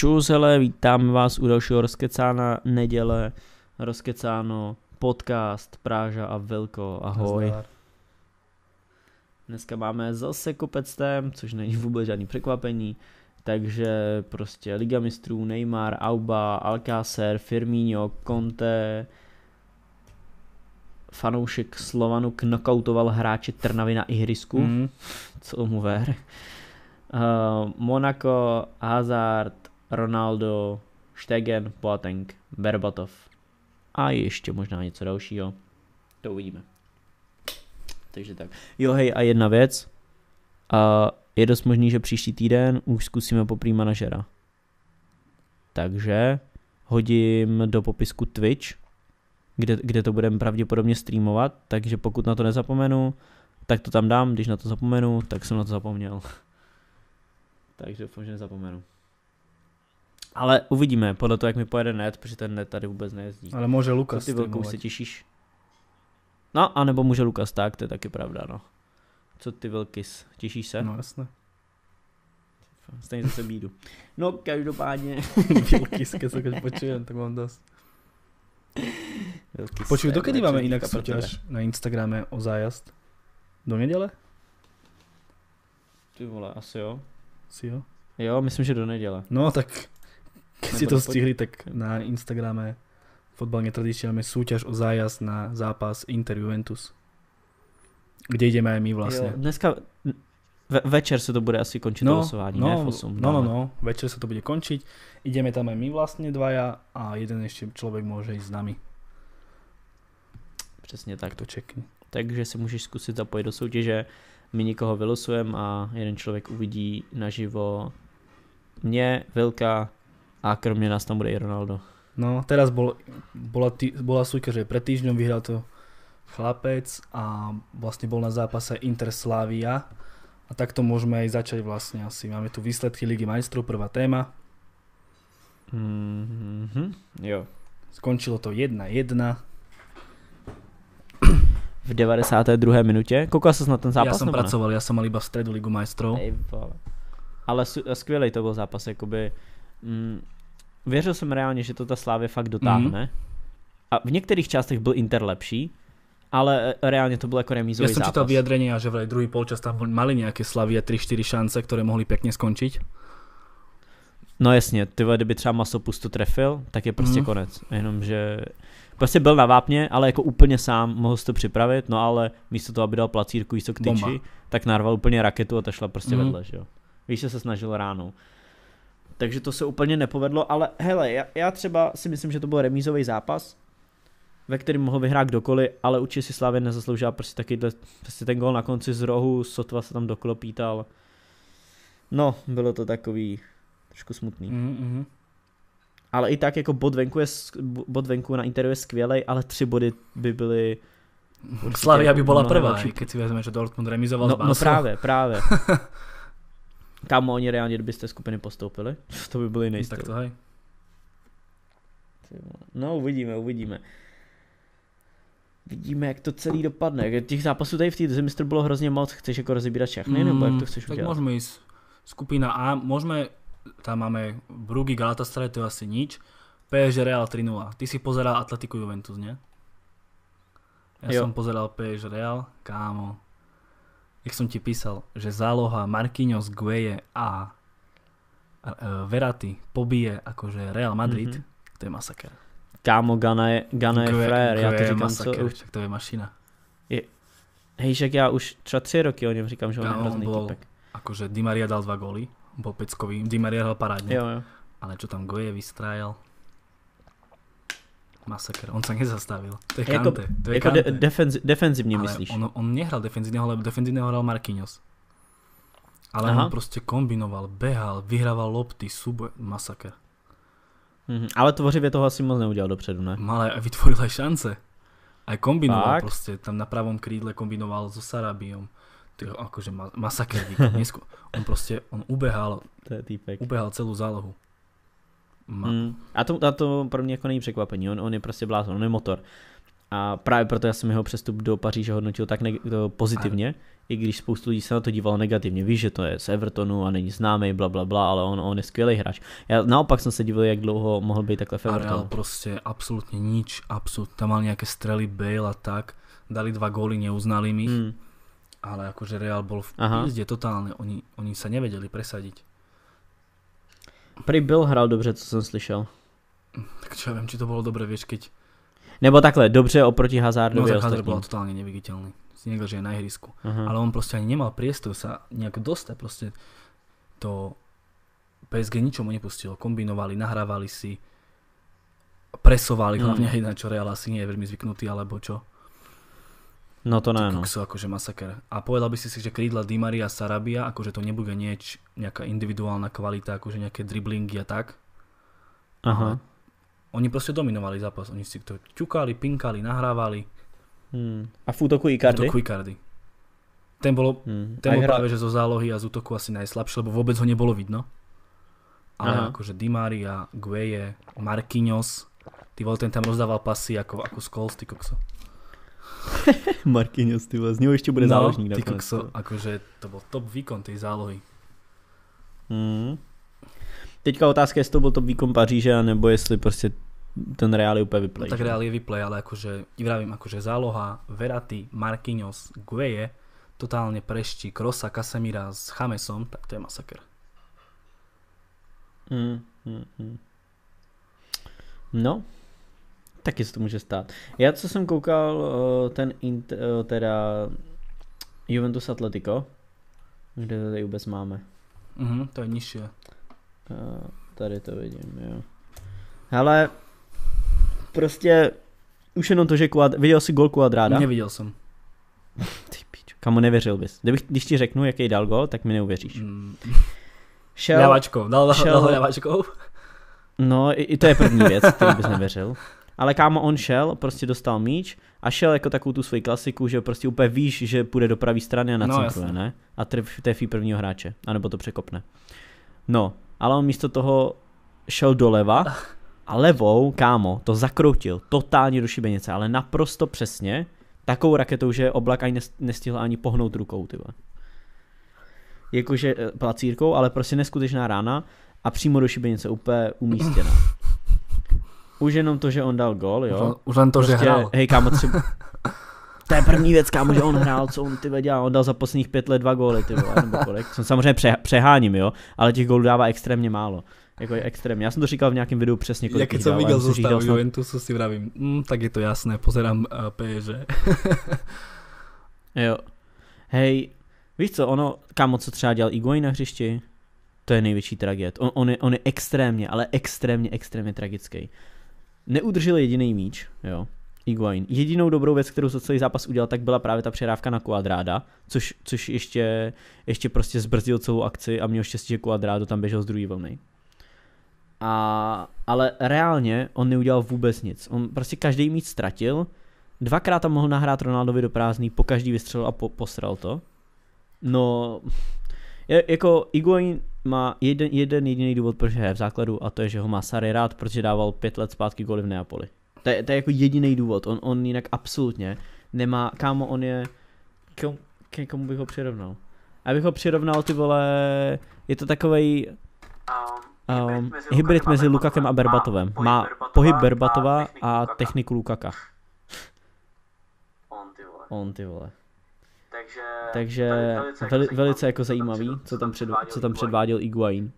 Čus, hele, vítáme vás u dalšího rozkecána neděle, rozkecáno, podcast, Práža a Vilko, ahoj. Nazdar. Dneska máme zase kopectem, což není vůbec žádný překvapení, takže prostě Liga mistrů, Neymar, Auba, Alcácer, Firmino, Conte, fanoušek Slovanu knockoutoval hráče Trnavy na ihrisku. Mm. co mu ver. Uh, Monaco, Hazard, Ronaldo, Stegen, Boateng, Berbatov a ještě možná něco dalšího. To uvidíme. Takže tak. Jo hej a jedna věc. A je dost možný, že příští týden už zkusíme poprý manažera. Takže hodím do popisku Twitch, kde, kde to budeme pravděpodobně streamovat, takže pokud na to nezapomenu, tak to tam dám, když na to zapomenu, tak jsem na to zapomněl. takže doufám, že nezapomenu. Ale uvidíme, podle toho, jak mi pojede net, protože ten net tady vůbec nejezdí. Ale může Co Lukas ty velkou se těšíš? No, anebo může Lukas, tak, to je taky pravda, no. Co ty velkys, těšíš se? No jasné. Stejně zase bídu. No, každopádně. Keď sa keď počujem, tak mám. Velkys, Počuj, to je dokedy lepší máme inak výtka pro tebe. súťaž na Instagrame o zájazd? Do nedele? Ty vole, asi jo. Si jo? Jo, myslím, že do neděle. No tak, keď si Nebo to stihli, tak na Instagrame Fotbal netradične máme súťaž o zájazd na zápas Inter Juventus. Kde ideme aj my vlastne. Jo, dneska, ve, večer se to bude asi končit to losování, ne? V 8, no, no, no, večer sa to bude končiť. Ideme tam aj my vlastne dvaja a jeden ešte človek môže ísť s nami. Přesně Tak tak. to čekni. Takže si můžeš zkusit zapojit do soutěže. My nikoho vylosujeme a jeden člověk uvidí naživo mě, Vilka a kromě nás tam bude i Ronaldo. No, teraz bol, bola, tý, bola súťaž, že pred týždňom vyhral to chlapec a vlastne bol na zápase Inter Slavia a takto môžeme aj začať vlastne asi. Máme tu výsledky Ligy majstrov, prvá téma. Mhm, jo. Skončilo to 1-1. V 92. minutě. Koukal ses na ten zápas? nebo ne? pracoval, ja som mal iba v stredu Ligu majstrov. Ale skvělý to byl zápas, jakoby... Mm, věřil jsem reálně, že to ta Slávě fakt dotáhne. A v některých částech byl Inter lepší, ale e, reálně to byl jako Ja remízový som zápas. čítal vyjadrenia, že vraj druhý polčas tam mali nejaké Slavia 3-4 šance, ktoré mohli pekne skončiť. No jasně, ty vole, kdyby třeba Masopus to trefil, tak je prostě Mhm. konec. Jenom, že prostě byl na vápně, ale jako úplně sám mohl si to připravit, no ale místo toho, aby dal placírku místo k Bomba. tyči, tak narval úplně raketu a ta šla prostě Mhm. vedle, že jo. Víš, že se snažil ráno. Takže to se úplně nepovedlo, ale hele, já, já třeba si myslím, že to byl remízový zápas, ve kterém mohl vyhrát kdokoliv, ale určitě si Slávě nezasloužila prostě takyhle, prostě ten gol na konci z rohu, sotva se tam doklopítal. No, bylo to takový trošku smutný. Mm-hmm. Ale i tak jako bod venku, je, bod venku na Interu je skvělej, ale tři body by byly... Slavia by mnohem prvá, keď si vezme, že Dortmund remizoval No, s no právě, právě. Kámo, oni reálně, kdybyste skupiny postoupili, to by byly Tak nejisté. to hej. No uvidíme, uvidíme. Vidíme, jak to celý dopadne. Těch zápasů tady v té zemistru bylo hrozně moc. Chceš jako rozebírat všechny, nebo jak to chceš Mm, tak udělat? môžeme ísť skupina A, môžeme, tam máme Brugy, Galatasaray, to je asi nič. PSG Real 3-0. Ty si pozeral Atletico Juventus, nie? Ja Jo. som pozeral PSG Real, kámo. Jak som ti písal, že záloha Marquinhos, Gueye a e, Verratti pobije akože Real Madrid, Mhm. to je masaker. Kámo, Gana je, Gana je Gueye- frér, já to Gueye je říkám, co masaker, už. však to je mašina. Hej, však já už třeba tři roky o něm říkám, že on je on hrozný bol- typek. Akože Di Maria dal dva góly, bol peckový, Di Maria hral parádne. Jo, jo. Ale čo tam Goje vystrájal? Masaker, on sa nezastavil. To je Jako- Kante, to je Jako Kante. de- defenzi- defenzivně ale myslíš? on, on nehral defenzívneho, lebo defenzívneho hral Marquinhos. Ale Aha. on proste kombinoval, behal, vyhrával lopty, súboj, masaker. Mhm. Ale tvořivě toho asi moc neudělal dopředu, ne? Mal aj vytvoril aj šance. Aj kombinoval Fakt? proste, tam na pravom krídle kombinoval so Sarabiom. To je akože ma-. Nesko- on proste, on ubehal, To je týpek. ubehal celú zálohu. Mm. A, to, a to pro mě jako není překvapení, on, on je prostě blázon, on je motor. A právě proto já jsem jeho přestup do Paříže hodnotil tak neg- to pozitivně, i když spoustu lidí se na to dívalo negativně. Víš, že to je z Evertonu a není známý, bla, bla, bla, ale on, on je skvělý hráč. Já naopak jsem se divil, jak dlouho mohl být takhle v A Real Evertonu. proste absolútne nič, absolútne, tam mal nejaké strely Bale a tak, dali dva góly, neuznali mi ich, Hmm. ale akože Real bol v pízde totálne, oni, oni sa nevedeli presadiť. Prý byl hrál dobře, co jsem slyšel. Tak čo viem, či to bolo dobre, vieš, keď Nebo takhle, dobře oproti no, Hazardovi a tak Hazard totálne neviditeľný. Si niekto, že je na ihrisku. Aha. Ale on proste ani nemal priestor sa nejak dostať, proste to PSG ničomu nepustilo. Kombinovali, nahrávali si, presovali, Mm. hlavne mm. na čo Real asi nie je veľmi zvyknutý, alebo čo. No to ne, no. kokso, akože masaker. A povedal by si si, že krídla Di Maria Sarabia, akože to nebude nieč, nejaká individuálna kvalita, akože nejaké driblingy a tak. Aha. Oni proste dominovali zápas, oni si to ťukali, pinkali, nahrávali. Hmm. A v útoku Icardi? Icardi? To Icardi. Ten bol, Hmm. ten bol hra- práve že zo zálohy a z útoku asi najslabší, lebo vôbec ho nebolo vidno. Ale Aha. akože Di Maria, Gueye, Marquinhos, ty vole, ten tam rozdával pasy ako, ako Scholes, ty kokso. Marquinhos, ty z něho ještě bude záložník ty kokso, akože to bol top výkon tej zálohy. Hmm. Teďka otázka, jestli to byl top výkon Paříže, nebo jestli prostě ten Real je úplně No, vyplej. tak Real je vyplay, ale akože, vravím, akože záloha, Verati, Marquinhos, Gueye, totálne prešti Krosa, Casemira s Chamesom, tak to je masaker. Hmm. Hmm. Hmm. No, taky se to může stát. Já co jsem koukal, eh, ten int, eh, teda Juventus Atletico, kde to tady vůbec máme. Mhm, to je nižšie. Eh, Tady to vidím, jo. Hele, prostě už jenom to, že Kuad... viděl jsi gol Kuadráda? Nevidel som. Ty pičo, kamu nevěřil bys. Kdybych, když ti řeknu, jaký dal gol, tak mi neuvěříš. Mm, Šel, ľavačkou, dal, dal, šel- dal ľavačkou. no i, i to je první věc, který bys nevěřil. Ale kámo, on šel, prostě dostal míč a šel jako takovou tu svoji klasiku, že prostě úplně víš, že půjde do pravé strany a No, nacentruje, jasně. ne? A tref, trefí prvního hráče, anebo to překopne. No, ale on místo toho šel doleva a levou, kámo, to zakroutil totálně do šibenice, ale naprosto přesně, takovou raketou, že oblak ani nes- nestihl ani pohnout rukou, ty. Jakože eh, placírkou, ale prostě neskutečná rána a přímo do šibenice, úplně umístěná. Už jenom to, že on dal gol, jo. Už, len to, že hral. Hej, kámo, třeba... To je první věc, kámo, že on hrál, co on ty dělal. On dal za posledních pět let dva góly, ty vole, nebo kolik. Jsem samozřejmě pře- přeháním, jo, ale těch gólů dává extrémně málo. Jako je extrémně. Já jsem to říkal v nějakém videu přesně, kolik že jich dal zostavu Juventusu, si vravím, mm, tak je to jasné, pozerám uh, PSG. Jo. Hej, víš co, ono, kámo, co třeba dělal Iguain na hřišti, to je největší tragéd. On, on, je, on je extrémně, ale extrémně, extrémně tragický. Neudržel jediný míč, jo, Iguain. Jedinou dobrou věc, kterou za celý zápas udělal, tak byla právě ta přerávka na Quadráda, což, což ještě, ještě prostě zbrzdil celou akci a měl štěstí, že Quadrado tam běžel z druhé vlny. A, ale reálně on neudělal vůbec nic. On prostě každý míč ztratil, dvakrát tam mohl nahrát Ronaldovi do prázdný, po každý vystřelil a po, posral to. No, je, jako Iguain má jeden, jeden jediný důvod, proč je v základu a to je, že ho má Sarri rád, protože dával pět let zpátky goly v Neapoli. To je, to je jako jediný důvod, on, on jinak absolutně nemá, kámo, on je, kom, ke komu bych ho přirovnal? Abych ho přirovnal, ty vole, je to takovej um, hybrid mezi Lukakem a Berbatovem. Má pohyb Berbatova a techniku Lukaka. On ty vole. On, ty vole. Takže, Takže veli, velice jako zajímavý, co tam, před, co tam předváděl Iguain.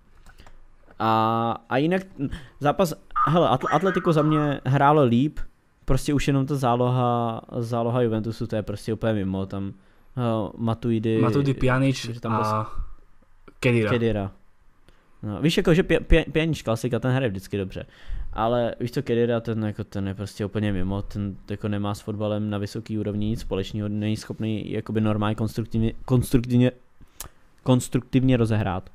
A, a jinak zápas, hele, Atl- Atletico za mě hrálo líp, prostě už jenom ta záloha, záloha Juventusu, to je prostě úplně mimo, tam uh, Matuidi, Matuidi Pjanic tam a Kedira. Kedira. No, víš, jako, že Pjanič klasika, ten hraje vždycky dobře. Ale víš co, Kedira, ten, jako, ten je prostě úplně mimo, ten jako nemá s fotbalem na vysoký úrovni nic společného, není schopný jakoby normálně konstruktivně, konstruktivně, konstruktivně rozehrát.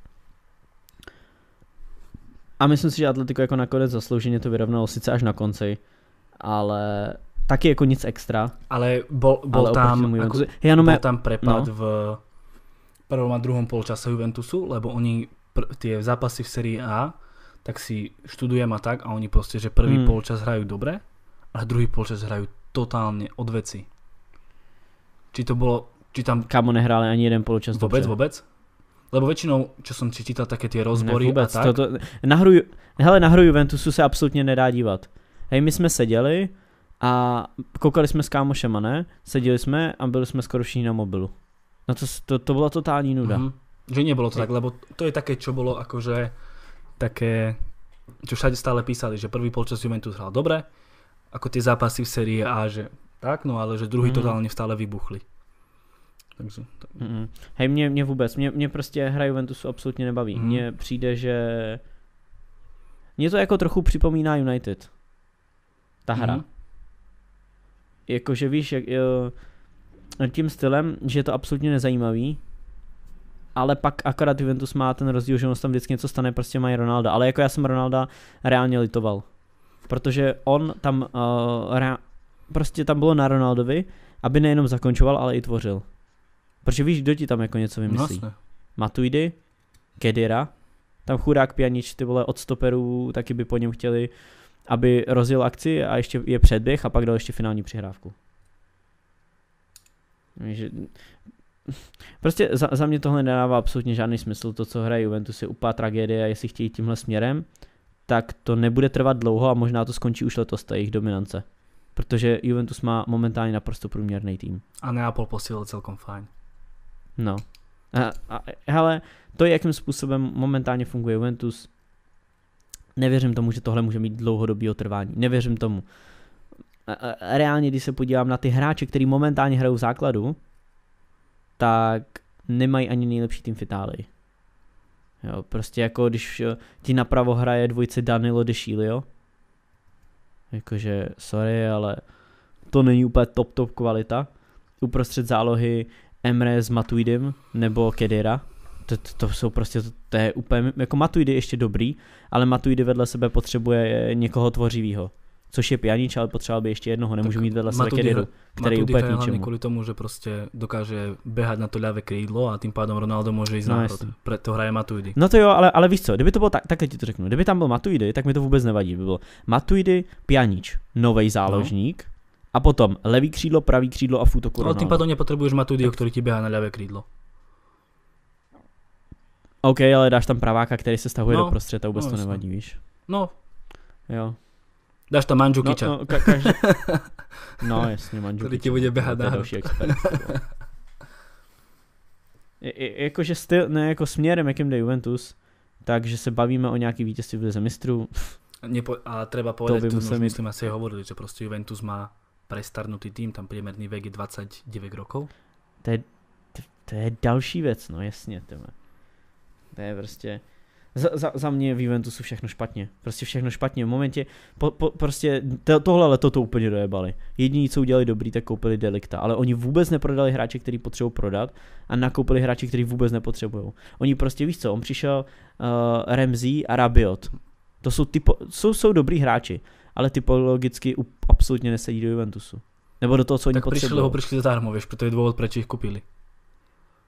A myslím si, že Atletico jako nakonec zaslouženě to vyrovnalo sice až na konci, ale taky jako nic extra. Ale bol, bol ale tam, oproti ako, Juventusu- ja, no, bol tam prepad no. v prvom a druhom polčase Juventusu, lebo oni pr- tie zápasy v sérii A, tak si študujem a tak a oni proste, že prvý Hmm. polčas hrajú dobre, ale druhý polčas hrajú totálne od veci. Či to bolo, či tam Kámo nehráli ani jeden poločas vôbec, dobře. vôbec? Lebo väčšinou, čo som si čítal také tie rozbory ne, vůbec, a tak, To, to, na hru, hele, na hru Juventusu se absolutně nedá dívat. Hej, my jsme seděli a koukali jsme s kámošema, ne? Seděli jsme a byli jsme skoro všichni na mobilu. No to, to, to byla totální nuda. Mhm. Že nebolo to tak, lebo to je také, čo bolo akože také, čo všade stále písali, že prvý polčas Juventus hral dobre, ako tie zápasy v sérii A, že tak, no ale že druhý Mhm. totálne stále vybuchli. Takže, tak, Mm-mm. Hej, mě, mě vůbec, mě, mě prostě hra Juventusu absolutně nebaví. Mně přijde, že... Mně to jako trochu připomíná United. Ta hra. Mhm. Jakože víš, jak, jo, tím stylem, že je to absolutně nezajímavý, ale pak akorát Juventus má ten rozdíl, že on tam vždycky něco stane, prostě mají Ronalda. Ale jako já jsem Ronalda reálně litoval. Protože on tam, uh, rea- prostě tam bylo na Ronaldovi, aby nejenom zakončoval, ale i tvořil. Protože víš, kdo ti tam jako něco No, vymyslí. jasné. Matuidi, Kedira, tam chudák Pjanič, ty vole od stoperů, taky by po něm chtěli, aby rozjel akci a ještě je předběh a pak dal ještě finální přihrávku. Prostě za, za mě tohle nedává absolutně žádný smysl, to co hraje Juventus je úplná tragédie a jestli chtějí tímhle směrem, tak to nebude trvat dlouho a možná to skončí už letos ta jejich dominance. Protože Juventus má momentálně naprosto průměrný tým. A Neapol posílil celkom fajn. No. A, a, hele, to, jakým způsobem momentálně funguje Juventus, nevěřím tomu, že tohle může mít dlouhodobý trvání. Nevěřím tomu. A, a, reálně, když se podívám na ty hráče, který momentálně hrajou v základu, tak nemají ani nejlepší tým v Itálii. Jo, prostě jako když jo, ti napravo hraje dvojce Danilo de Chilio, jakože sorry, ale to není úplně top top kvalita. Uprostřed zálohy Emre s Matuidem nebo Kedira. To, to, to jsou prostě, to, to je úplně, jako Matuidi ještě dobrý, ale Matuidi vedle sebe potřebuje někoho tvořivého. Což je Pjanič, ale potřeboval by ještě jednoho, nemůže Tak mít vedle sebe Kediru, který úplně k ničemu. kvôli tomu, že proste dokáže behať na to ľavé krídlo a tým pádom Ronaldo môže ísť No. Preto hraje Matuidi. No to jo, ale, ale víš co, kdyby to bylo tak, takhle ti to řeknu, kdyby tam byl Matuidi, tak mi to vůbec nevadí, by bylo Matuidi, Pjanič, nový záložník, a potom levý křídlo, pravý křídlo a v útoku No, tým Ronaldo. pádom nepotrebuješ Matuidiho, ktorý ti beha na ľavé krídlo. OK, ale dáš tam praváka, který se stahuje No, do prostřed a vůbec no, to nevadí, víš. No, Jo. Dáš tam No, Mandžukiča. no, ka- každý... no jasně, Mandžukič. Který ti bude běhat to na další expert. Jakože styl, ne jako směrem, jakým jde Juventus, takže se bavíme o nějaký vítězství v lize mistrů. Nepo- a treba by povedať, tu musel myslím asi hovorili, že proste Juventus má prestarnutý tým, tam priemerný vek je 29 rokov. To je, to, to je další věc, no jasně, tyhle. To je prostě, za, za, za mě v Juventusu všechno špatně, prostě všechno špatně, v momentě, po, po, prostě to, tohle leto to úplně dojebali. Jediný, co udělali dobrý, tak koupili Delikta, ale oni vůbec neprodali hráče, který potřebují prodat a nakoupili hráče, který vůbec nepotřebují. Oni prostě, víš co, on přišel uh, Remzi a Rabiot. To jsou, typo, jsou, jsou dobrý hráči, ale typologicky up, absolutně nesedí do Juventusu. Nebo do toho, co oni tak potřebují. lebo prišli zadarmo, vieš, preto je dôvod, prečo ich kúpili.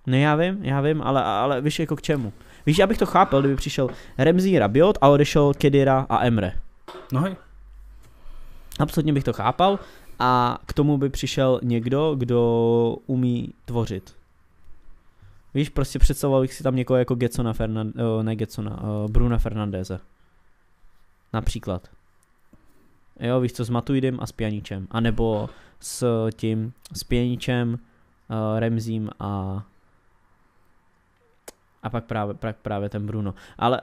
Ne, já vím, já vím, ale, ale víš jako k čemu. Víš, já bych to chápal, kdyby přišel Remzi Rabiot a odešel Kedira a Emre. No hej, Absolutně bych to chápal a k tomu by přišel někdo, kdo umí tvořit. Víš, prostě představoval bych si tam někoho jako Getsona Fernand, uh, ne Getsona, uh, Bruna Fernandeze. Například. Jo, víš co, s Matuidem a s Pjaničem. A nebo s tím, s Pjaničem, uh, Remzím a a pak právě, pak právě ten Bruno. Ale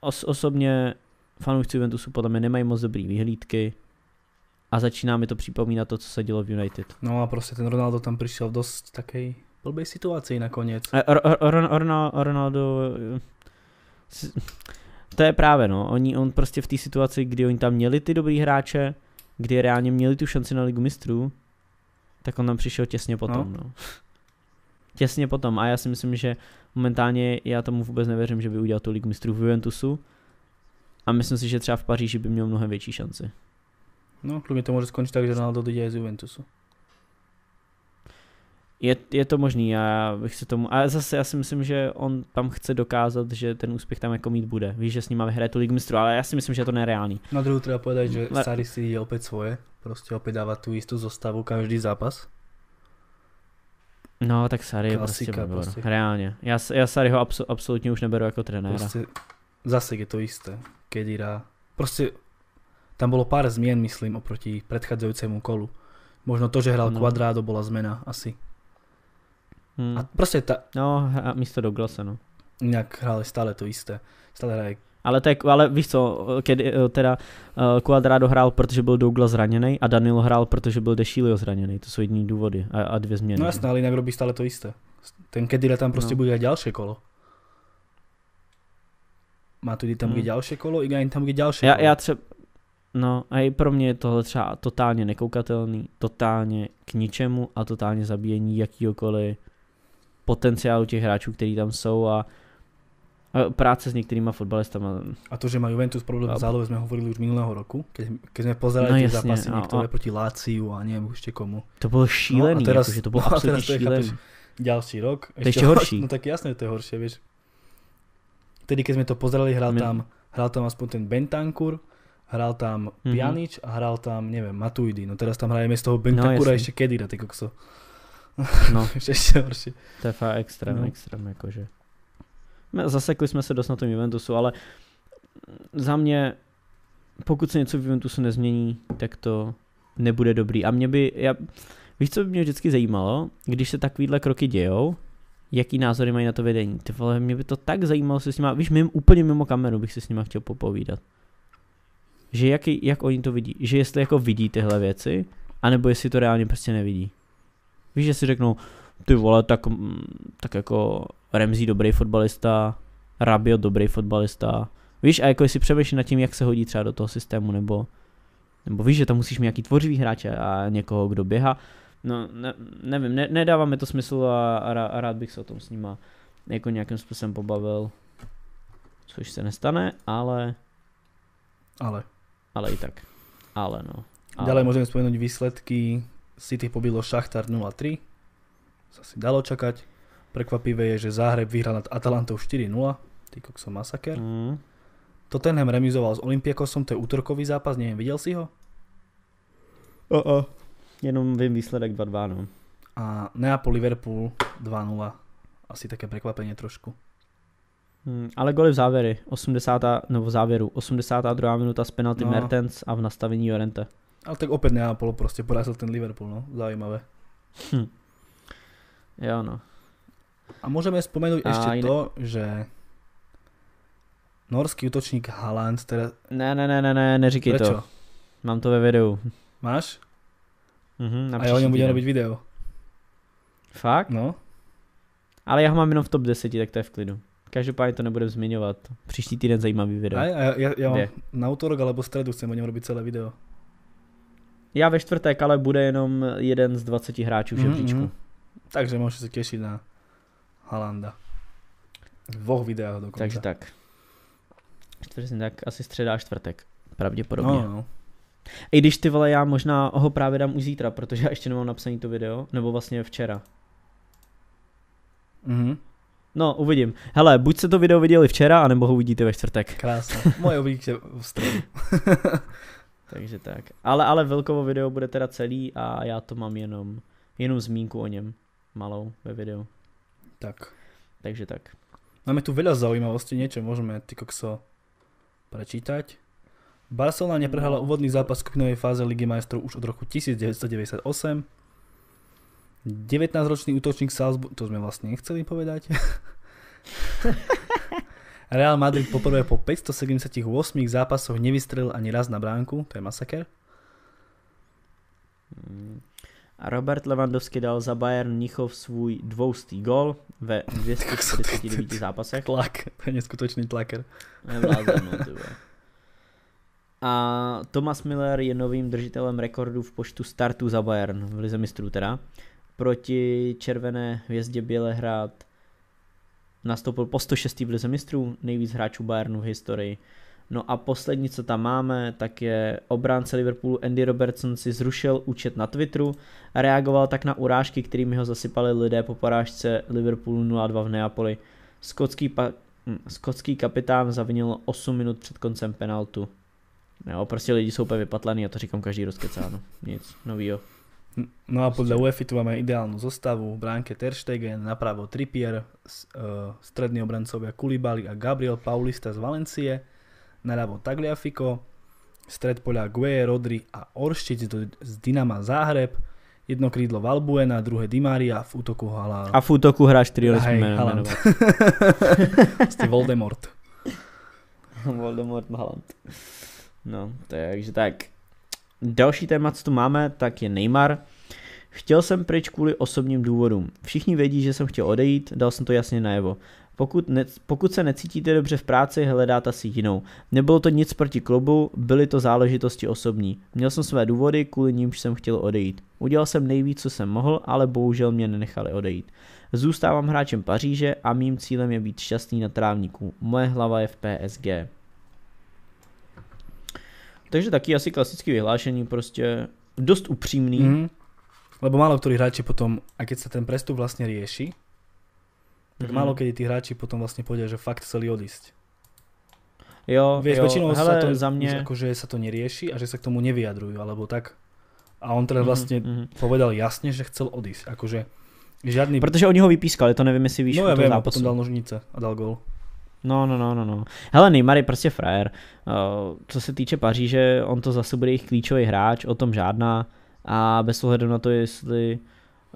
os, osobně fanoušci Juventusu podle mě nemají moc dobrý vyhlídky a začíná mi to připomínat to, co se dělo v United. no a proste ten Ronaldo tam prišiel v dosť takej blbej Ro- Ron- Ron- Ronaldo s- to je právě no, oni, on prostě v té situaci, kdy oni tam měli ty dobrý hráče, kdy reálně měli tu šanci na ligu mistrů, tak on tam přišel těsně potom, no. no. Těsně potom a já si myslím, že momentálně já tomu vůbec nevěřím, že by udělal tu ligu mistrů v Juventusu a myslím si, že třeba v Paříži by měl mnohem větší šanci. No, kľudne to môže skončiť tak, že Ronaldo odíde aj z Juventusu. Je, je to možný, a já bych se tomu, ale zase já si myslím, že on tam chce dokázat, že ten úspěch tam jako mít bude. Víš, že s ním vyhraje tu ligu mistrů, ale já si myslím, že je to nereálný. Na druhou treba povedať, že Le... Sari si ide opäť svoje, prostě opět dává tu jistou zostavu každý zápas. No, tak Sari je prostě, prostě. reálně. Já, já Sariho abso, absolutně už neberu jako trenéra. Prostě zase je to isté. Kedira. Prostě tam bolo pár zmien, myslím, oproti predchádzajúcemu kolu. Možno to, že hral no. Quadrado, bola zmena asi. Hmm. A prostě ta... No, a místo Douglasa, no. Inak hráli stále to isté. Stále hraje ale, je, ale víš co, kedy, teda uh, Quadrado hrál, protože byl Douglas zraněný a Danilo hrál, protože byl Dešilio zraněný. To jsou jediný důvody a, a dvě změny. No jasné, ale jinak robí stále to isté. Ten Kedira tam prostě no. bude ďalšie kolo. Má tu tam hmm. ďalšie kolo, i tam bude ďalšie já, kolo. Já třeba, No a i pro mě je tohle třeba totálně nekoukatelný, totálně k ničemu a totálně zabíjení jakýhokoliv potenciálu těch hráčů, kteří tam jsou a práce s některýma fotbalistama. A to, že má Juventus problém v zálohe, jsme hovorili už minulého roku, keď, keď jsme pozerali no, jasně, zápasy a, některé a, proti Láciu a nevím ještě komu. To bylo šílený, no a teraz, jako, že to bylo no, absolutně šílený. Ďalší rok. To ještě horší. No tak jasné, to je horšie, vieš. Tedy, keď jsme to pozerali, hrál tam, hrál tam aspoň ten Bentancur, hral tam mm-hmm. Pjanič a hral tam, neviem, Matuidi. No teraz tam hrajeme z toho Bentakura no, ešte Kedira, ty kokso. No. ešte horšie. To je fakt extrém, no. extrém, jakože. Zasekli jsme se dost na tom Juventusu, ale za mě, pokud se něco v Juventusu nezmění, tak to nebude dobrý. A mě by, já, víš, co by mě vždycky zajímalo, když se takovýhle kroky dějou, jaký názory mají na to vedení. Ty vole, mě by to tak zajímalo se s nima, víš, mimo, úplně mimo kameru bych si s nima chtěl popovídat že jaký, jak oni to vidí, že jestli jako vidí tyhle věci, anebo jestli to reálně prostě nevidí. Víš, že si řeknou, ty vole, tak, mm, tak jako Remzi dobrý fotbalista, Rabiot dobrý fotbalista, víš, a jako jestli přemýšlí nad tím, jak se hodí třeba do toho systému, nebo, nebo víš, že tam musíš mít nějaký tvořivý hráče a někoho, kdo běhá, no ne, nevím, ne, nedává mi to smysl a, a, a rád bych se o tom s nima jako nějakým způsobem pobavil, což se nestane, ale... Ale ale i tak. Ale no. Ale... Ďalej môžeme spomenúť výsledky. City pobilo Šachtar 0-3. Sa si dalo čakať. Prekvapivé je, že Záhreb vyhral nad Atalantou 4-0. Ty kokso masaker. Mm. Tottenham remizoval s Olympiakosom, to je útorkový zápas, neviem, videl si ho? O, o. Jenom vím výsledek 2-2, no. A Neapol Liverpool 2-0. Asi také prekvapenie trošku. Hmm, ale goly v závěry, 80. nebo v závěru, 82. minuta z penalty no. Mertens a v nastavení Jorente. Ale tak opět Neapol prostě porazil ten Liverpool, no, zajímavé. Hm. Jo, no. A můžeme vzpomenout ještě jiný... to, že norský útočník Haaland teda... Ne, ne, ne, ne, ne, neříkej Prečo? to. Mám to ve videu. Máš? Mhm, a já o něm budeme robiť video. Fakt? No. Ale já ho mám jenom v top 10, tak to je v klidu. Každopádně to nebudem zmiňovat. Příští týden zajímavý video. A já, já, já mám na útorok alebo středu chcem o něm robit celé video. Já ve čtvrtek, ale bude jenom jeden z 20 hráčů v žebříčku. Mm-hmm. Takže můžete se těšit na Halanda. V dvou videách dokonce. Takže tak. Čtvrtek, tak asi středa a čtvrtek. Pravděpodobně. No, no. I když ty vole, já možná ho právě dám už zítra, protože já ještě nemám napsaný to video, nebo vlastně včera. Mhm. No, uvidím. Hele, buď se to video viděli včera, anebo ho uvidíte ve čtvrtek. Krásně. Moje uvidíte v středu. Takže tak. Ale, ale Vilkovo video bude teda celý a já to mám jenom, jenom zmínku o něm. Malou ve videu. Tak. Takže tak. Máme tu veľa zaujímavostí, niečo môžeme ty kokso prečítať. Barcelona neprehrala úvodný zápas v skupinovej fáze Ligy majstrov už od roku 1998 19-ročný útočník Salzburg, to sme vlastne nechceli povedať. Real Madrid poprvé po 578 zápasoch nevystrelil ani raz na bránku, to je masaker. A Robert Lewandowski dal za Bayern Mnichov svůj dvoustý gol ve 249 zápasech. Tlak, to je neskutočný tlaker. A Thomas Miller je novým držitelem rekordu v počtu startů za Bayern v Lize mistrů teda proti červené hvězdě Bělehrad nastoupil po 106. v lize mistrů, nejvíc hráčů Bayernu v historii. No a poslední, co tam máme, tak je obránce Liverpoolu Andy Robertson si zrušil účet na Twitteru a reagoval tak na urážky, kterými ho zasypali lidé po porážce Liverpoolu 0-2 v Neapoli. Skotský, pa- hm, skotský kapitán zavinil 8 minut před koncem penaltu. Jo, prostě lidi jsou úplně vypatlaný a to říkám každý rozkecáno. Nic novýho. No a podľa UEFA tu máme ideálnu zostavu. V bránke Ter Stegen, napravo Trippier, s- uh, strední obrancovia Kulibali a Gabriel Paulista z Valencie, naľavo Tagliafico, stred poľa Gue, Rodri a Oršic z, Dynama Záhreb, jedno krídlo Valbuena, druhé Di Maria, v útoku Hala... A v útoku nesmíme Haaland. jmenovat. Ste Voldemort. Voldemort Haaland. No, takže tak. Další téma, co tu máme, tak je Neymar. Chtěl jsem pryč kvůli osobním důvodům. Všichni vědí, že jsem chtěl odejít, dal jsem to jasně najevo. Pokud, ne, pokud se necítíte dobře v práci, hledáte si jinou. Nebylo to nic proti klubu, byly to záležitosti osobní. Měl jsem své důvody, kvůli nímž jsem chtěl odejít. Udělal jsem nejvíc, co jsem mohl, ale bohužel mě nenechali odejít. Zůstávám hráčem Paříže a mým cílem je být šťastný na trávníku. Moje hlava je v PSG. Takže taky asi klasické vyhlášení, prostě dost upřímný. Mm. Lebo málo ktorí hráči potom, a keď sa ten prestup vlastne rieši, tak Mhm. málo kedy tí hráči potom vlastne povedia, že fakt chceli odísť. Jo, Vieš, jo, väčšinou hele, sa to, za mě... akože sa to nerieši a že sa k tomu nevyjadrujú, alebo tak. A on teda Mhm, vlastne mhm. povedal jasne, že chcel odísť. Akože žiadny... Protože oni ho vypískali, to nevím, jestli víš no toho viem, a potom dal nožnice a dal gol. No, no, no, no, no. Hele, Neymar je prostě frajer. Uh, co se týče Paříže, on to zase bude jejich klíčový hráč, o tom žádná. A bez ohledu na to, jestli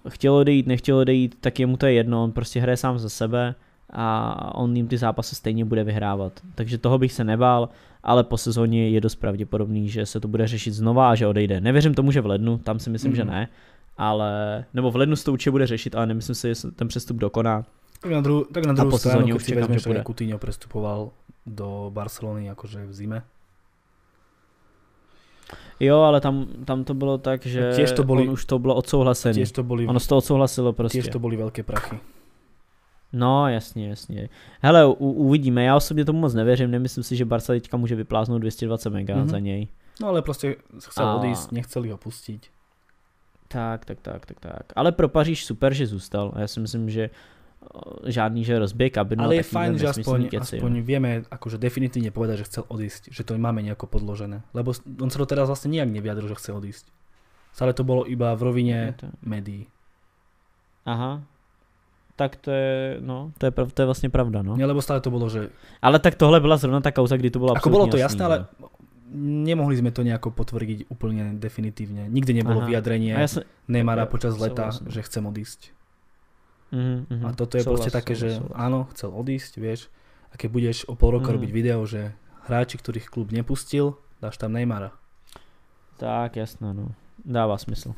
chtěl odejít, nechtěl odejít, tak jemu to je jedno, on prostě hraje sám za sebe a on jim ty zápasy stejně bude vyhrávat. Takže toho bych se nebál, ale po sezóně je dost pravděpodobný, že se to bude řešit znova a že odejde. Nevěřím tomu, že v lednu, tam si myslím, mm. že Mhm. ne, ale, nebo v lednu se to určitě bude řešit, ale nemyslím si, že ten přestup dokoná. Tak na, dru- tak na druhú po stranu, keď už si vezmeš, že Coutinho prestupoval do Barcelony akože v zime. Jo, ale tam, tam to bylo tak, že Tiež to boli- on už to bylo odsouhlasený. Tiež to boli, Ono se to odsouhlasilo prostě. tiež to boli veľké prachy. No, jasně, jasně. Hele, u, uvidíme, já osobně tomu moc nevěřím, nemyslím si, že Barca teďka může vypláznout 220 mega Mhm. mm-hmm. za něj. No ale proste chcel A- odísť, nechceli ho pustiť. Tak, tak, tak, tak, tak. Ale pro Paříž super, že zůstal a já si myslím, že žádný, že rozbije kabinu. ale je fajn, že aspoň, keci, aspoň vieme akože definitívne povedať, že chcel odísť, že to máme nejako podložené. Lebo on sa to teraz vlastne nijak nevyjadril, že chce odísť. Stále to bolo iba v rovine to- médií. Aha. Tak to je, no, to je, prav, to je vlastně pravda, no. Nie, lebo stále to bolo, že... Ale tak tohle byla zrovna ta kauza, kdy to bylo Ako bolo absolutně to jasné, ale nemohli sme to nejako potvrdiť úplne definitívne. Nikdy vyjadrenie jsem, Neymara ja- počas leta, souhlasím. že chcem odísť. Mhm, mhm. A toto je Souhlas, proste také, že souhlas. áno, chcel odísť, vieš. A keď budeš o pol roka Mhm. robiť video, že hráči, ktorých klub nepustil, dáš tam Neymara. Tak, jasno, no. Dává smysl.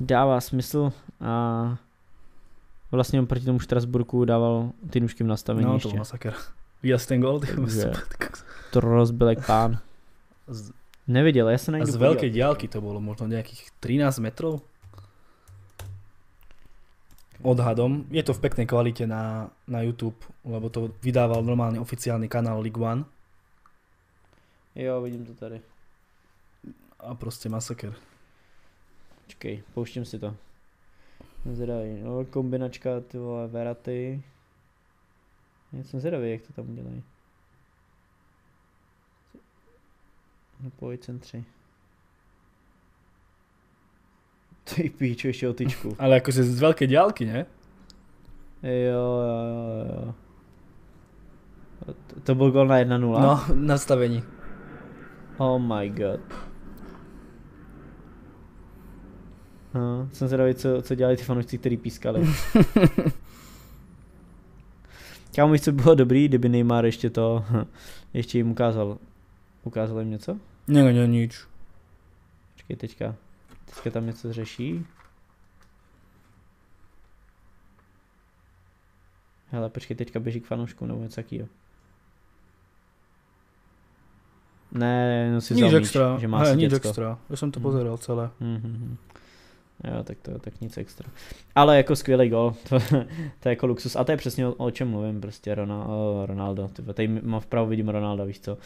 Dává smysl a vlastně on proti tomu Štrasburku dával v nastavení No, to ještě. bol masaker. Viděl jsi ten gol? To rozbil jak pán. Z, Neviděl, já se na a z veľkej diálky to bolo, možno nejakých 13 metrov. Odhadom. Je to v peknej kvalite na, na YouTube, lebo to vydával normálne oficiálny kanál League One Jo, vidím to tady. a proste masaker. Počkej, pouštím si to. Zvědavý, no kombinačka, ty vole, Veraty. Já jsem zvědavý, jak to tam udělají. No pojď centři. Ty píčo, ještě o tyčku. Ale akože z veľkej diálky, ne? Jo, jo, jo. To, byl gol na 1-0. No, nastavení. Oh my god. No, jsem zvědavý, co, co dělali ty fanoušci, kteří pískali. Kámo, víš, co by bylo dobrý, kdyby Neymar ještě to, ještě jim ukázal. Ukázal jim něco? Nie, nie, nič. Počkej, teďka, teďka tam něco řeší. Hele, počkej, teďka běží k fanoušku nebo něco takýho. Ne, no si Nič vzal míč, extra. že má asi nič děcko. extra. Ja som to Mhm. pozeral celé. Mhm. Jo, tak to tak nic extra. Ale jako skvělý gol, to, to je jako luxus. A to je přesně o, o čem mluvím, prostě Ronaldo. Ronaldo. Tady mám vpravo vidím Ronaldo, víš co.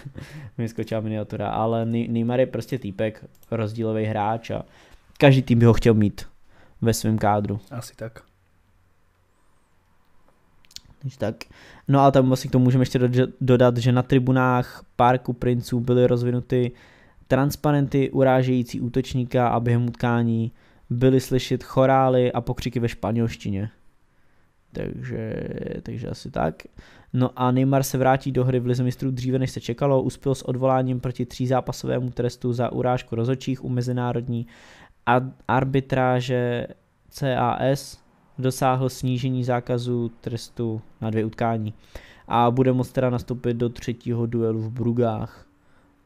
mi skočila miniatura. Ale Neymar je prostě týpek, rozdílový hráč a každý tým by ho chtěl mít ve svém kádru. Asi tak. Takže tak. No a tam vlastně k tomu můžeme ještě dodat, že na tribunách Parku princů byly rozvinuty transparenty urážející útočníka a během utkání byly slyšet chorály a pokřiky ve španělštině. Takže, takže asi tak. No a Neymar se vrátí do hry v Lize mistrů dříve než se čekalo, uspěl s odvoláním proti třízápasovému trestu za urážku rozočích u mezinárodní arbitráže CAS dosáhl snížení zákazu trestu na dvě utkání a bude moct teda nastoupit do třetího duelu v Brugách.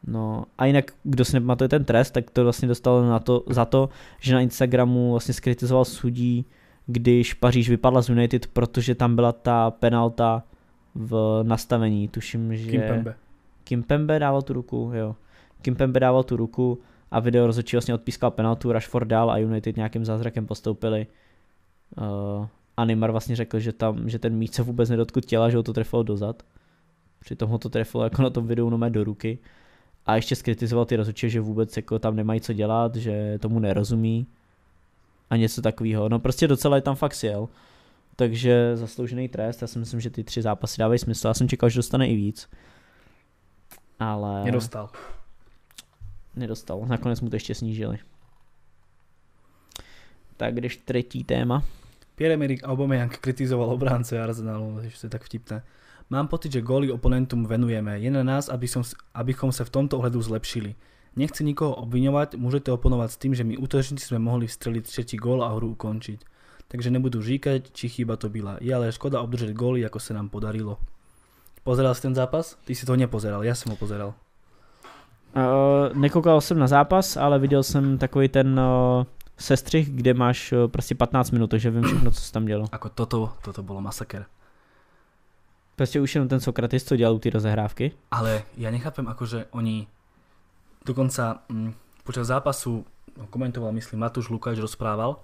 No a jinak, kdo si nepamatuje ten trest, tak to vlastně dostal na to, za to, že na Instagramu vlastně skritizoval sudí, když Paříž vypadla z United, protože tam byla ta penalta v nastavení, tuším, že... Kimpembe. Kimpembe dával tu ruku, jo. Kimpembe dával tu ruku a video rozhodčí vlastně odpískal penaltu, Rashford dal a United nějakým zázrakem postoupili. Uh, a Neymar vlastně řekl, že, tam, že ten míč se vůbec nedotkl těla, že ho to trefilo dozad. Přitom ho to trefilo jako na tom videu no do ruky a ještě skritizoval ty rozhodčí, že vůbec jako tam nemají co dělat, že tomu nerozumí a něco takového. No prostě docela je tam fakt sjel. Takže zasloužený trest, já si myslím, že ty tři zápasy dávají smysl. Já jsem čekal, že dostane i víc. Ale... Nedostal. Nedostal, nakonec mu to ještě snížili. Tak když třetí téma. Pierre-Emerick Aubameyang kritizoval obránce Arsenalu, že to je tak vtipné. Mám pocit, že góly oponentum venujeme. Je na nás, aby som, abychom sa v tomto ohledu zlepšili. Nechci nikoho obviňovať, môžete oponovať s tým, že my útočníci sme mohli vstreliť třetí gól a hru ukončiť. Takže nebudu říkať, či chyba to byla. Je ale škoda obdržet góly, ako sa nám podarilo. Pozeral jsi ten zápas? Ty si to nepozeral, já jsem ho pozeral. Uh, nekoukal jsem na zápas, ale viděl jsem takový ten uh, sestřih, kde máš uh, prostě 15 minut, takže vím všechno, co se tam dělo. Ako toto, toto bylo masaker. Prostě už jenom ten Sokratis, co dělal ty rozehrávky. Ale ja nechápem, akože oni dokonca mm, počas zápasu no, komentoval, myslím, Matúš Lukáč rozprával,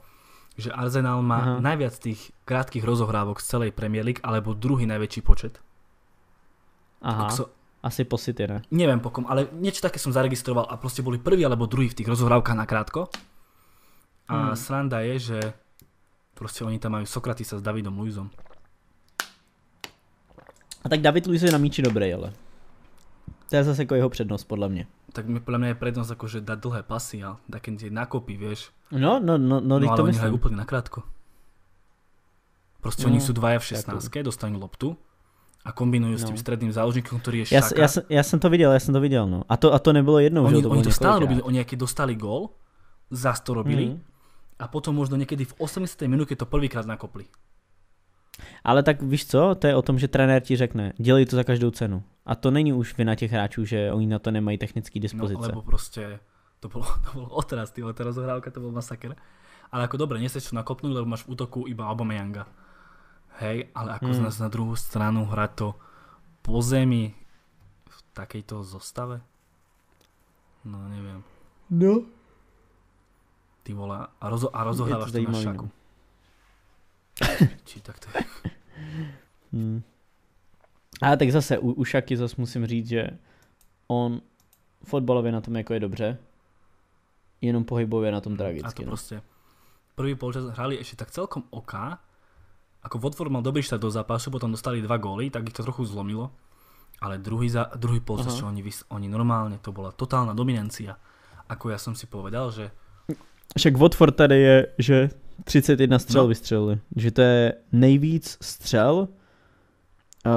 že Arsenal má Aha. najviac tých krátkých rozohrávok z celej Premier League, alebo druhý najväčší počet. Aha, so, asi po City, ne? Neviem po kom, ale niečo také som zaregistroval a proste boli prvý alebo druhý v tých rozohrávkach na krátko. A hmm. sranda je, že proste oni tam majú Sokratisa s Davidom Luizom. A tak David Luiz je na míči dobrý, ale. To je zase jako jeho přednost, podle mě. Tak mi podle mě je prednost jako, že dát dlhé pasy a také tie nakopy, vieš. No, no, no, no, no ale to oni hrajú úplne nakrátko. Proste no, oni sú dvaja v 16, jako... dostanú loptu a kombinujú no. s tým stredným záložníkom, ktorý je šaka. Ja, ja, ja som to videl, ja som to videl, no. A to, a to nebylo jednou, oni, že to Oni to stále robili, oni keď dostali gól, zás to robili mm. a potom možno niekedy v 80. minúte to prvýkrát nakopli. Ale tak víš co, to je o tom, že trenér ti řekne, dělej to za každou cenu. A to není už vina těch hráčů, že oni na to nemají technické dispozice. No, lebo prostě to bylo, to bylo otraz, ty ta rozohrávka, to byl masaker. Ale ako dobre, neseš čo nakopnúť, lebo máš v útoku iba Aubameyanga. Hej, ale ako hmm. na druhú stranu hrať to po zemi v takejto zostave? No, neviem. No. Ty vole, a, rozo, a rozohrávaš to, to na šaku. Či tak to je. Hmm. Ale tak zase u, u Šaky zase musím říct, že on fotbalově na tom jako je dobře, jenom pohybově na tom tragicky. A to no. prostě prvý polčas hrali ešte tak celkom OK, ako Watford mal dobrý štart do zápasu, potom dostali dva góly, tak ich to trochu zlomilo, ale druhý, za, druhý polčas, čo oni, oni normálne, to bola totálna dominancia. Ako ja som si povedal, že... Však Watford tady je, že 31 střel no. vystřelili. Že to je nejvíc střel uh,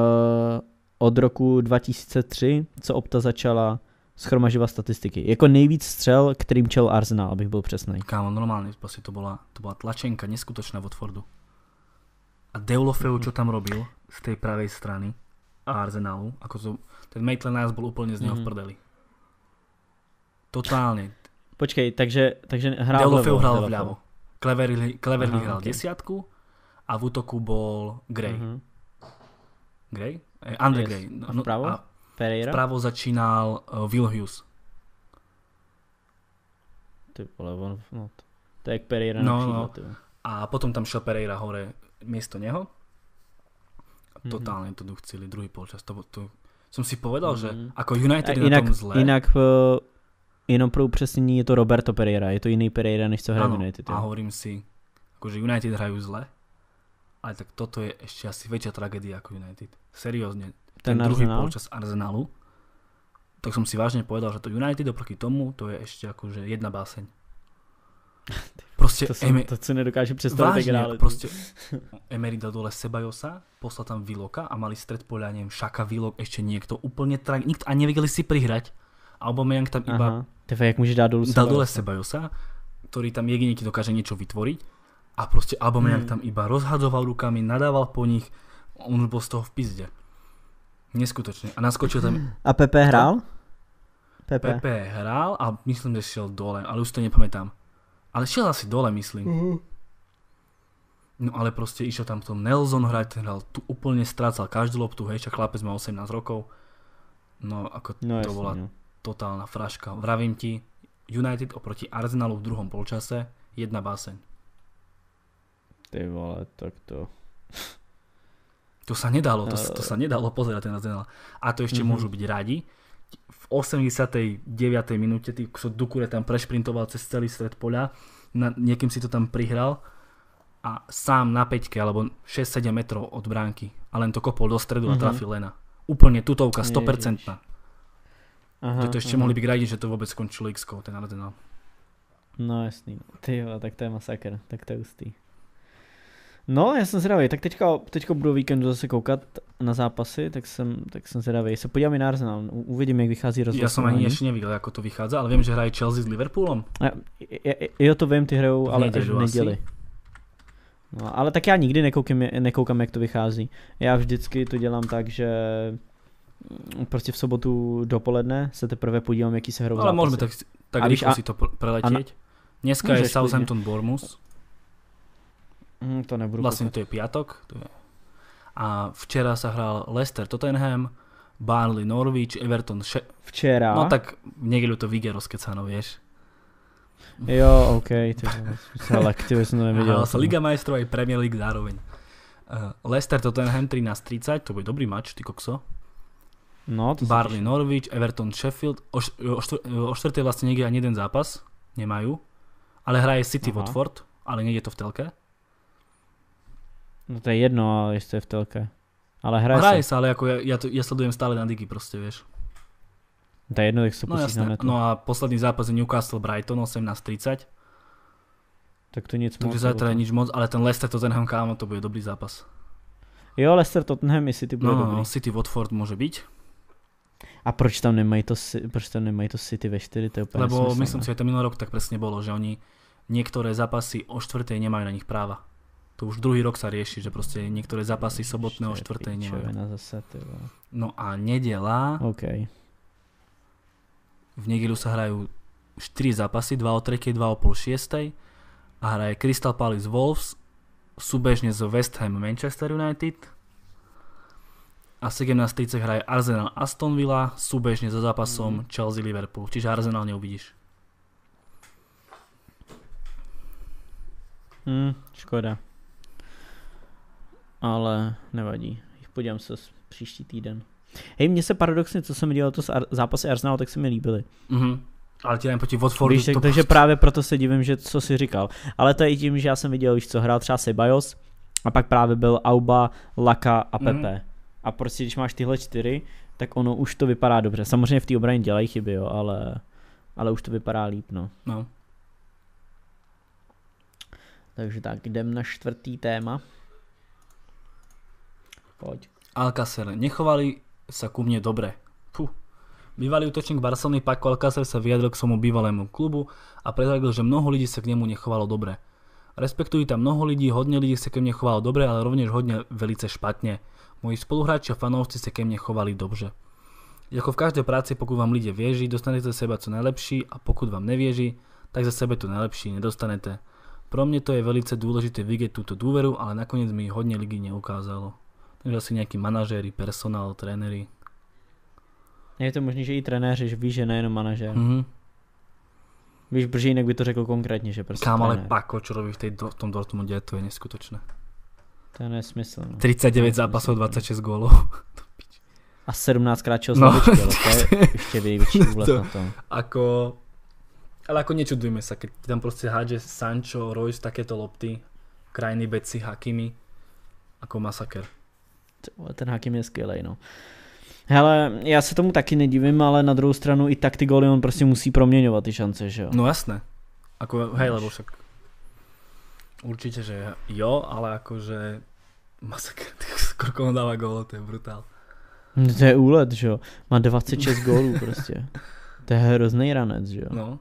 od roku 2003, co Opta začala schromažovat statistiky. Jako nejvíc střel, kterým čel Arsenal, abych byl přesný. Kámo, normálně, prostě to byla, to byla tlačenka neskutočná Watfordu. A Deulofeu, čo tam robil z tej pravej strany a Arsenalu, ako to, ten Maitland nás bol úplne z mm-hmm. v mhm. prdeli. Totálne. Počkej, takže, takže hrál Deulofeu hral vľavo. Cleverly, Cleverly Aha, hral okay. desiatku a v útoku bol Gray. Uh-huh. Gray? Eh, Andre yes. Gray. No, a vpravo? A Pereira? Vpravo začínal uh, Will Hughes. Ty vole, on, no, To je jak Pereira No, na no. A potom tam šiel Pereira hore miesto neho. A Mhm. totálne to duchcili druhý polčas. To, to, som si povedal, že Mhm. ako United A je na tom zle. jinak eh, jenom pro upřesnění je to Roberto Pereira, je to jiný Pereira, než co hraje v Áno, United. a jo. hovorím si, akože United hrajú zle, ale tak toto je ešte asi väčšia tragédia ako United. Seriózne. Ten Ten, druhý Arsenal? polčas Arsenalu, tak som si vážne povedal, že to United oproti tomu, to je ešte akože jedna báseň. Proste To, jsem, to si nedokážu představit, jak Vážne, hráli. proste Emery dal dole Sebajosa, poslal tam Viloka a mali stred poľa, neviem, Šaka, Vilok, ešte niekto, úplne trag, nikto, a nevedeli si prihrať. Aubameyang tam iba Aha. Vole, jak můžeš dát dolů dal dole Sebajosa? Ktorý tam jediný ti dokáže niečo vytvoriť a proste Aubameyang Hmm. tam iba rozhadzoval rukami, nadával po nich, on už bol z toho v pizde. Neskutočne. A naskočil tam, A Pepe hrál? Pepe. Pepe hral a myslím, že šiel dole, ale už to nepamätám. Ale šiel asi dole, myslím. Mhm. No ale proste išiel tam to Nelson hrať, ten hral tu úplne strácal každú loptu, hej, však chlapec má 18 rokov. No ako No to jasně, bola no. Totálna fraška. Vravím ti, United oproti Arsenalu v druhom polčase, jedna báseň. Ty vole, tak to... To sa nedalo, to, Eh. to sa nedalo pozerať ten Arsenal. A to ešte Mhm. môžu byť radi. V 89. minúte ty kokso Dukure tam prešprintoval cez celý stred poľa, na, niekým si to tam prihral a sám na peťke, alebo 6-7 metrov od bránky a len to kopol do stredu a Mhm. trafil Lena. Úplne tutovka, Ježiš. 100%. Aha, To, to ešte aha. mohli byť radi, že to vôbec skončilo x ten Arsenal. No jasný. Ty jo, tak to je masakr, tak to je hustý. No, já jsem zvědavý, tak teďka, teďka budu víkendu zase koukat na zápasy, tak jsem, tak jsem zvědavý. Se podívám i na Arsenal, uvidím, jak vychází Ja som rozhlasování. ani ešte nevidel, ako to vychádza, ale viem, že hraje Chelsea s. A, je- je- Jo, to vím, ty hrajou, ale až neděli v asi. neděli. No, ale tak já nikdy nekoukám, nekoukám, jak to vychází. Já vždycky to dělám tak, že prostě v sobotu dopoledne se teprve podívám, jaký se hrajou Ale môžeme tak, tak A rýchlo a- si to pr- preletieť. Dneska je Southampton Bournemouth. Hm, to nebudu koukat. to je piatok. To je. A včera sa hral Leicester Tottenham, Burnley Norwich, Everton She- Včera. No tak v nedeľu to vyjde rozkecano, vieš. Jo, OK, ale ty jsem to neviděl. Ty Liga majstrov aj Premier League zároveň. Uh, Leicester Tottenham 13.30, to bude dobrý mač, ty kokso. No, to Barley těším. Norwich, Everton Sheffield. O, o, o štvrtej vlastne niekde ani jeden zápas. Nemajú. Ale hraje City Aha. Watford, ale nejde to v telke. No to je jedno, ale jestli je v telke. Ale hraje, Hraje se. sa, ale ako ja, ja, to, ja sledujem stále na Digi proste, vieš. To je jedno, tak se No pustíš na netu. No a posledný zápas je Newcastle Brighton 18.30. tak to nic Takže moc. zajtra je nič moc, ale ten Leicester Tottenham kámo, to bude dobrý zápas. Jo, Leicester Tottenham, jestli ty bude No, no, dobrý. no, City Watford může být, A proč tam nemají to, proč tam nemají to City ve 4, to je úplně lebo nesmyslné. myslím si, že to minulý rok tak presne bolo, že oni niektoré zápasy o štvrtej nemajú na nich práva. To už druhý rok sa rieši, že proste niektoré zápasy sobotné o Ještě štvrtej nemajú. pičovina zase. No a nedela, OK. v nedelu sa hrajú 4 zápasy, 2 o 3, 2 o pol 6 a hraje Crystal Palace Wolves, súbežne z West Ham Manchester United a 17.30 hraje Arsenal Aston Villa, súbežne so zápasom Mhm. Chelsea Liverpool, čiže Arsenal neuvidíš. Hm, škoda. Ale nevadí. Podívám se příští týden. Hej, mně se paradoxně, co jsem dělal to s Ar- zápasy Arsenalu, tak se mi líbily. Mhm. Ale ti proti Watfordu Víš, tak, to takže prostě- právě proto se divím, že co si říkal. Ale to je i tím, že já jsem viděl, víš co, hrál třeba Sebajos a pak právě byl Auba, Laka a Mhm. Pepe. A prostě když máš tyhle čtyři, tak ono už to vypadá dobře. Samozřejmě v té obraně dělají chyby, jo, ale, ale už to vypadá líp, no. No. Takže tak, jdem na čtvrtý téma. Pojď. Alcacer. Nechovali sa ku mne dobre. Puh. Bývalý útočník Barcelony Paco Alcacer sa vyjadril k svojmu bývalému klubu a prezradil, že mnoho ľudí sa k nemu nechovalo dobre. Respektujú tam mnoho ľudí, hodne ľudí sa ke mne chovalo dobre, ale rovnež hodne velice špatne. Moji spoluhráči a fanoušci sa ke mne chovali dobře. Jako v každej práci, pokud vám ľudia vieží, dostanete za seba co najlepší a pokud vám nevieží, tak za sebe to najlepší nedostanete. Pro mne to je velice dôležité vidieť túto dôveru, ale nakoniec mi hodne ligy neukázalo. Takže asi nejakí manažéri, personál, tréneri. Je to možný, že i trenéři, že ví, že nejenom manažer. Mhm. Víš, Bržínek by to řekl konkrétně, že prostě Kámo, ale. Pako, čo robí v, tej, v tom Dortmunde, to je neskutočné. To je nesmysl. No. 39 zápasov, 26 gólov. A 17 krát čel No. to je ještě větší úlet To- na tom. Ako... Ale ako nečudujme sa, keď tam proste hádže Sancho, Royce, takéto lopty, krajný beci, Hakimi, ako masaker. Ten Hakim je skvělej, no. Hele, já se tomu taky nedivím, ale na druhou stranu i tak ty góly on prostě musí proměňovat ty šance, že jo? No jasné. Ako, hej, lebo však určite, že jo, ale akože masaker, skoro on dáva gólo, to je brutál. No, To je úlet, že jo? Má 26 gólů prostě. To je hrozný ranec, že jo? No.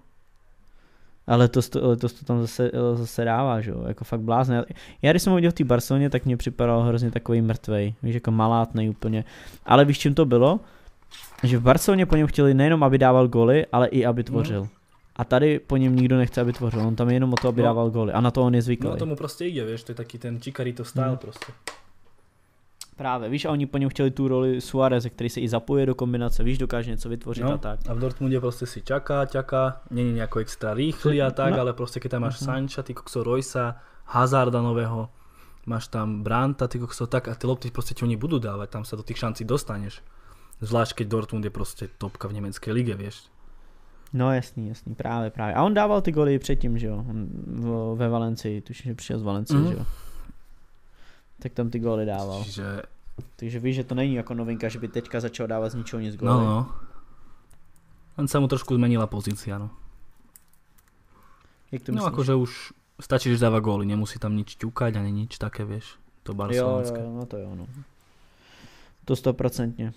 Ale letos to, letos to tam zase, zase dává, že jo? Jako fakt blázne. Já- když jsem ho viděl v té Barceloně, tak mě připadal hrozně takový mrtvej. Víš, jako malátnej úplně. Ale víš, čím to bylo? Že v Barceloně po něm chtěli nejenom, aby dával goly, ale i aby tvořil. A tady po něm nikdo nechce, aby tvořil. On tam je jenom o to, aby No. dával goly. A na to on je No zvyklý. tomu proste ide, vieš, to je taký ten Chikarito style Hmm. proste. Právě, víš, a oni po něm chtěli tu roli Suarez, který se i zapoje do kombinace, víš, dokáže něco vytvořit No, a tak. a v Dortmunde proste si čaká, čaká, není nejako extra rýchly a tak, No. ale proste keď tam máš Mhm. Sancha, ty kokso Roysa, Hazarda nového, máš tam Branta, ty kokso tak a ty lopty proste ti oni budú dávať, tam sa do tých šancí dostaneš. Zvlášť keď Dortmund je proste topka v nemeckej lige, vieš. No jasný, jasný, právě, právě. A on dával ty goly předtím, že jo, on v- ve Valencii, tuším, že přišel z Valencie, Mhm. že jo. Tak tam ty góly dával. Čiže, Takže víš, že to není jako novinka, že by teďka začal dávat z ničeho nic no góly. no. Len sa mu trošku zmenila pozícia, no. Jak to No myslíš? akože už stačí, že dáva góly, nemusí tam nič ťukať ani nič také, vieš. To jo, barcelonské. jo, no to jo, no. To stoprocentně.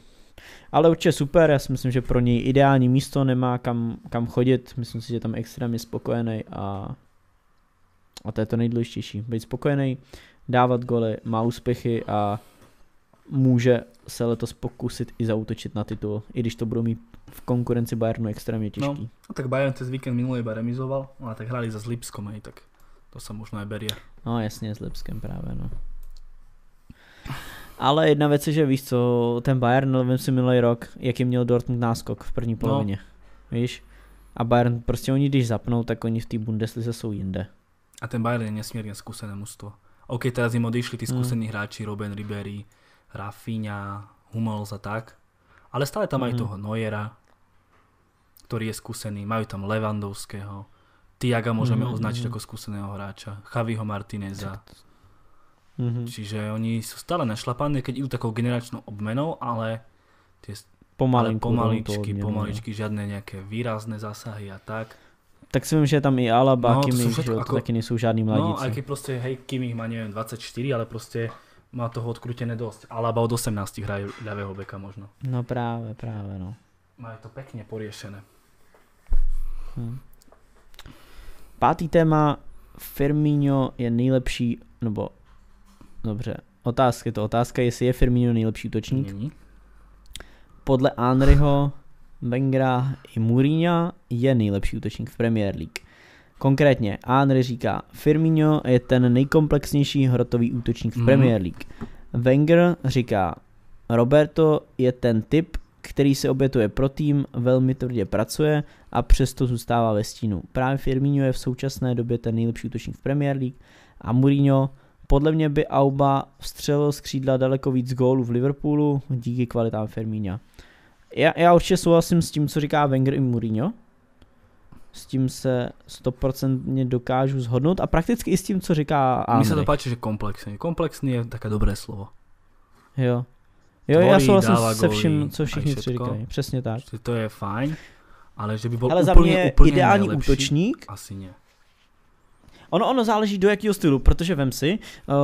Ale určitě super, já si myslím, že pro něj ideální místo nemá kam, kam chodit, myslím si, že tam extrémně spokojený a, a to je to nejdůležitější. Být spokojený, dávat goly, má úspěchy a může se letos pokusit i zautočit na titul, i když to budou mít v konkurenci Bayernu extrémně těžký. No. No tak Bayern cez víkend minulý iba remizoval, no a tak hrali za Lipskom, hej, tak to sa možno aj berie. no jasně, s Lipskem právě, no. Ale jedna věc je, že víš co, ten Bayern, vím si minulý rok, jaký měl Dortmund náskok v první polovině, no. víš? A Bayern, prostě oni když zapnou, tak oni v té Bundeslize jsou jinde. A ten Bayern je nesmierne skúsené mužstvo. OK, teraz im odišli tí Mm. skúsení hráči, Robben Ribery, Rafinha, Hummels a tak. Ale stále tam mm. aj Mhm. toho Neuera, ktorý je skúsený. Majú tam Levandovského. Tiaga môžeme Mhm, označiť mhm. ako skúseného hráča. Javiho Martineza. Mhm. Čiže oni sú stále našlapaní, keď idú takou generačnou obmenou, ale tie Pomalinku. ale to pomaličky, odměnu, pomaličky, žiadne nejaké výrazné zásahy a tak. no. Tak si vím, že je tam i Alaba, No, no, to Kimi, že všetko to ako- taky nejsou žádný No, mladíci. aj keď proste, hej, Kimi má, neviem, 24, ale proste má toho odkrútené dosť. Alaba od 18 hrajú ľavého beka možno. no právě, právě, no. Majú to pekne poriešené. Hm. Pátý téma, Firmino je nejlepší, nebo dobře, otázka je to otázka, jestli je Firmino nejlepší útočník. Není. Podle Henryho, Wengera i Mourinho je nejlepší útočník v Premier League. Konkrétně Henry říká, Firmino je ten nejkomplexnější hrotový útočník v Mhm. Premier League. Wenger říká, Roberto je ten typ, který se obětuje pro tým, velmi tvrdě pracuje a přesto zůstává ve stínu. Právě Firmino je v současné době ten nejlepší útočník v Premier League a Mourinho podle mě by Auba vstřelil z křídla daleko víc gólů v Liverpoolu díky kvalitám Firmína. Já, já určitě souhlasím s tím, co říká Wenger i Mourinho. S tím se stoprocentně dokážu zhodnout a prakticky i s tím, co říká Mi sa to páči, že komplexný. Komplexný je také dobré slovo. Jo. Jo, já Tvorí, souhlasím dáva se vším, co všichni tři říkají. Přesně tak. To je fajn, ale že by bol Ale za úplne, mě je úplne ideální najlepší, útočník. Asi nie. Ono, ono záleží do jakého stylu, protože vem si, uh,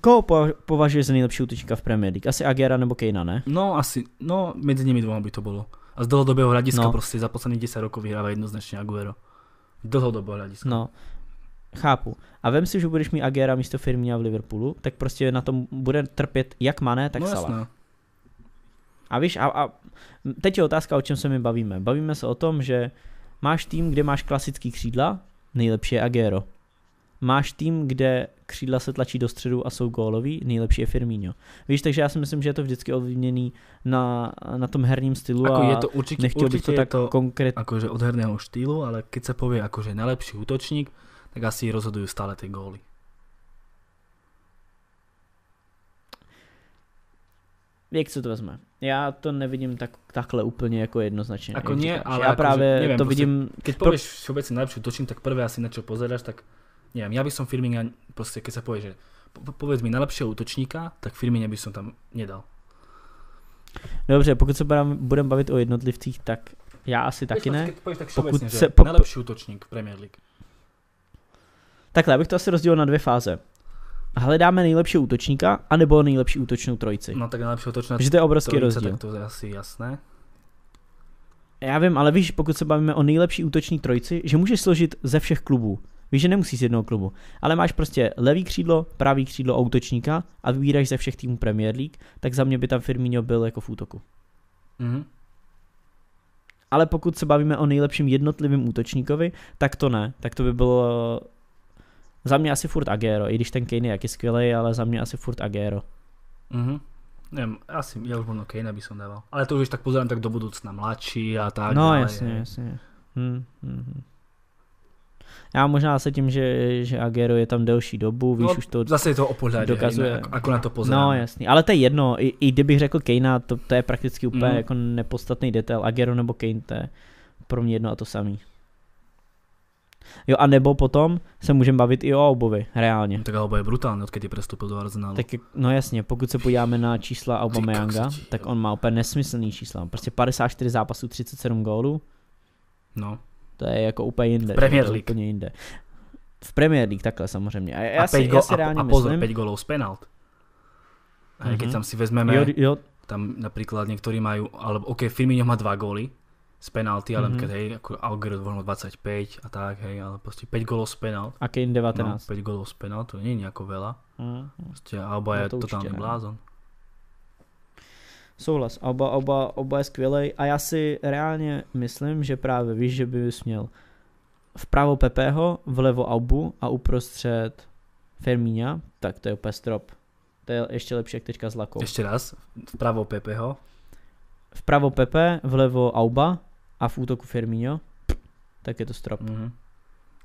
koho po- považuješ za nejlepší útočníka v Premier League? Asi Agera nebo Kejna, ne? No asi, no medzi nimi dvoma by to bolo. A z dlhodobého hľadiska No. proste za posledných 10 rokov vyhráva jednoznačne Aguero. Z dlhodobého hľadiska. No, chápu. A vem si, že budeš mít Agera místo Firmina v Liverpoolu, tak prostě na tom bude trpět jak Mané, tak no Salah. A víš, a, a teď je otázka, o čem se my bavíme. Bavíme se o tom, že máš tým, kde máš klasický křídla, nejlepší je Agero. máš tým, kde křídla se tlačí do středu a jsou góloví, nejlepší je Firmino. Víš, takže já si myslím, že je to vždycky ovlivněný na, na tom herním stylu Ako a je to určite, nechtěl bych určite to tak konkrétně. akože od herného štýlu, ale keď sa povie akože najlepší útočník, tak asi rozhodujú stále tie góly. Jak se to vezme? Já to nevidím tak, takhle úplně jako jednoznačně. Ako jak nie, říkáš. ale já akože, právě neviem, to proste- vidím, Keď Pro- povieš všeobecne najlepší útočník, tak prvé asi na čo pozeráš, tak neviem, ja by som Firmina, proste keď sa povie, že po- povedz mi najlepšieho útočníka, tak Firmina by som tam nedal. dobře, pokud se budeme bavit o jednotlivcích, tak já asi taky Vieš, ne. Povieš tak Pokud se- že po- najlepší útočník Premier League. Takhle, já bych to asi rozdělil na dvě fáze. Hledáme nejlepšího útočníka, anebo nejlepší útočnou trojici. No tak najlepší útočník Takže to je obrovský trojice, rozdíl. tak to je asi jasné. Já vím, ale víš, pokud se bavíme o nejlepší útoční trojici, že můžeš složit ze všech klubů. Víš, že nemusíš z jednoho klubu, ale máš prostě levý křídlo, pravý křídlo a útočníka a vybíráš ze všech týmů Premier League, tak za mě by tam Firmino byl jako v útoku. Mhm. Ale pokud se bavíme o nejlepším jednotlivým útočníkovi, tak to ne. Tak to by bylo za mě asi furt Agüero, i když ten Kane je jaký skvělý, ale za mě asi furt Agüero. Mhm. Neviem, asi ja už možno Kane by som dával. Ale to už tak pozerám tak do budúcna mladší a tak no ďalej, jasně, jasně. Hm, hm, hm. Já možná se tím, že, že Agüero je tam delší dobu, víš, No, už to Zase je to o dokazuje. dokazuje. Ako, ako na to pozeráme. No jasný, ale to je jedno, i, i kdybych řekl Kanea, to, to je prakticky úplně Mhm. jako nepodstatný detail, Agero nebo Kane, to je pro mě jedno a to samý. Jo a nebo potom se můžeme bavit i o Aubovi, reálně. No, tak Alba je brutálny, odkedy prestúpil do Arsenalu. Tak no jasně, pokud se podíváme na čísla Aubameyanga, tak on má úplně nesmyslný čísla. Prostě 54 zápasů, 37 gólů, No. to je jako úplně jinde. Premier to je League. Úplně jinde. V Premier League takhle samozřejmě. A já a, si, 5 já si reálně a, a pozor, myslím, 5 golov z penalt. Hej, keď Mhm. tam si vezmeme, jo, jo, tam napríklad niektorí majú, alebo ok, Firmino má 2 góly z penalty, ale Mhm. mm-hmm. hej, ako Alger možno 25 a tak, hej, ale proste 5 golov z penalt. a Kane No, 19. 5 golov z penalt, to nie je nejako veľa. Mm. Proste Alba No je to totálny ne. blázon. Souhlas, oba, oba, oba je skvělej a já si reálně myslím, že právě víš, že bys měl vpravo Pepeho, vlevo Aubu a uprostřed Fermíňa, tak to je úplně strop. To je ještě lepší jak teďka s Lakou. Ešte raz, vpravo Pepeho. Vpravo Pepe, vlevo Auba a v útoku Firmino, tak je to strop. Mhm.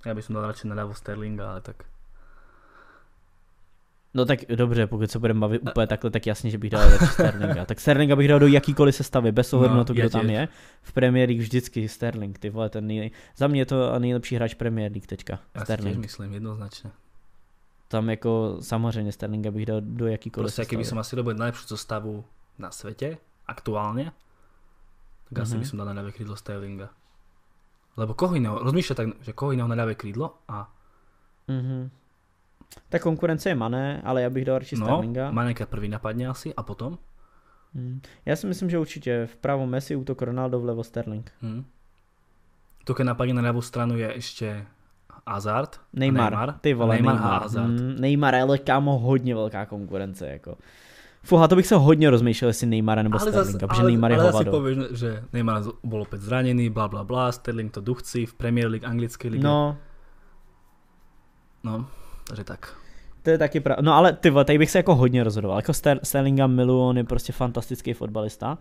Ja by som dal na ľavo Sterlinga, ale tak. No tak dobře, pokud se budeme bavit úplně takhle, tak jasně, že bych dal radši Sterlinga. Tak Sterlinga bych dal do jakýkoliv sestavy, bez ohledu No, na to, kdo já tam je. V Premier League vždycky Sterling, ty vole, ten nej... Za mě je to nejlepší hráč Premier League teďka, si tiež Sterling. myslím jednoznačne. Tam jako samozřejmě Sterlinga bych dal do jakýkoliv Proste, keby som sestavy. asi robil najlepšiu zostavu na svete, aktuálne, tak asi Mhm. by som dal na ľavé krídlo Sterlinga. Lebo koho iného, rozmýšľa tak, že koho iného na ľavé krídlo a Mhm. Ta konkurence je Mané, ale já bych dal radši no, Sterlinga. Maneka prvý napadne asi a potom Mhm. Já si myslím, že určitě vpravo Messi, útok Ronaldo, vlevo Sterling. hm. to keď napadne na ľavú stranu je ešte Hazard. Neymar, Neymar. ty vole, Neymar, Neymar. a Hazard. Mm, Neymar, ale kámo, hodně velká konkurence, jako. Fuha, to bych se hodně rozmýšlel, jestli Neymara nebo Sterlinga, protože Neymar je ale zase hovado. povieš, že Neymar bol opäť zranený, bla bla bla, Sterling to duchci v Premier League, anglickej lige. No, no, takže tak. to je taky pravda. No ale ty tady bych se jako hodně rozhodoval. Jako Ster- Sterlinga miluju, on je prostě fantastický fotbalista.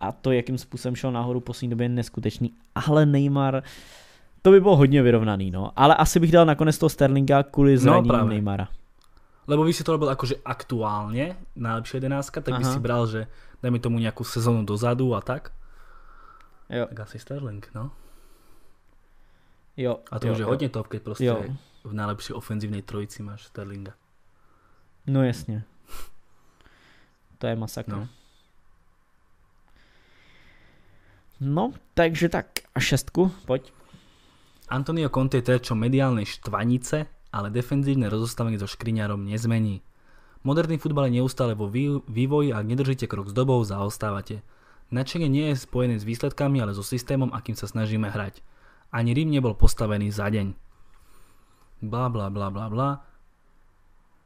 A to, jakým způsobem šel nahoru poslední době, je neskutečný. Ale Neymar, to by bylo hodně vyrovnaný, no. Ale asi bych dal nakonec toho Sterlinga kvůli zranění No, no, práve. Neymara. Lebo by si to robil akože aktuálne, najlepšia jedenáctka, tak by Aha. si bral, že dajme tomu nejakú sezónu dozadu a tak. Jo, Tak asi Sterling, no. jo. A to jo, už je jo. hodně top, keď proste Jo. v najlepšej ofenzívnej trojici máš Sterlinga. No jasně. To je masakr. No. No. takže tak. A šestku, pojď. Antonio Conte je terčom mediálnej štvanice, ale defenzívne rozostavenie so škriňarom nezmení. Moderný futbal je neustále vo vý- vývoji a ak nedržíte krok s dobou, zaostávate. Načenie nie je spojené s výsledkami, ale so systémom, akým sa snažíme hrať. Ani Rím nebol postavený za deň. Bla bla bla bla bla.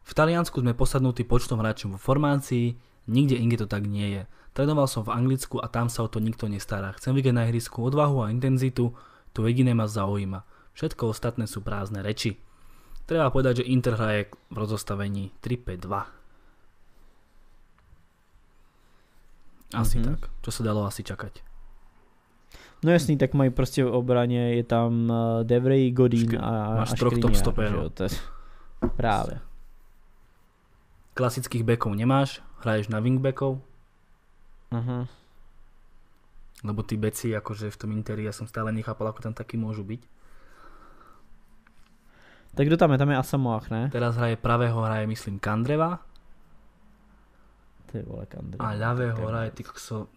V Taliansku sme posadnutí počtom hráčov vo formácii, nikde inde to tak nie je. Trénoval som v Anglicku a tam sa o to nikto nestará. Chcem vidieť na ihrisku odvahu a intenzitu, to jediné ma zaujíma. Všetko ostatné sú prázdne reči. Treba povedať, že Inter hraje v rozostavení 3-5-2. Asi Mhm. tak. Čo sa dalo asi čakať. No jasný, tak mají prostě v obraně, je tam eh, Devry, Godín Škri- a, máš a troch top je právě. Klasických bekov nemáš, hraješ na wingbackov, Aha. lebo tí beci akože v tom Interi ja som stále nechápal, ako tam takí môžu byť. Tak kdo tam je? Tam je Asamoah, ne? Teraz hraje pravého, hraje myslím Kandreva Ty vole, Kandry. a ľavého hraje ty kokso...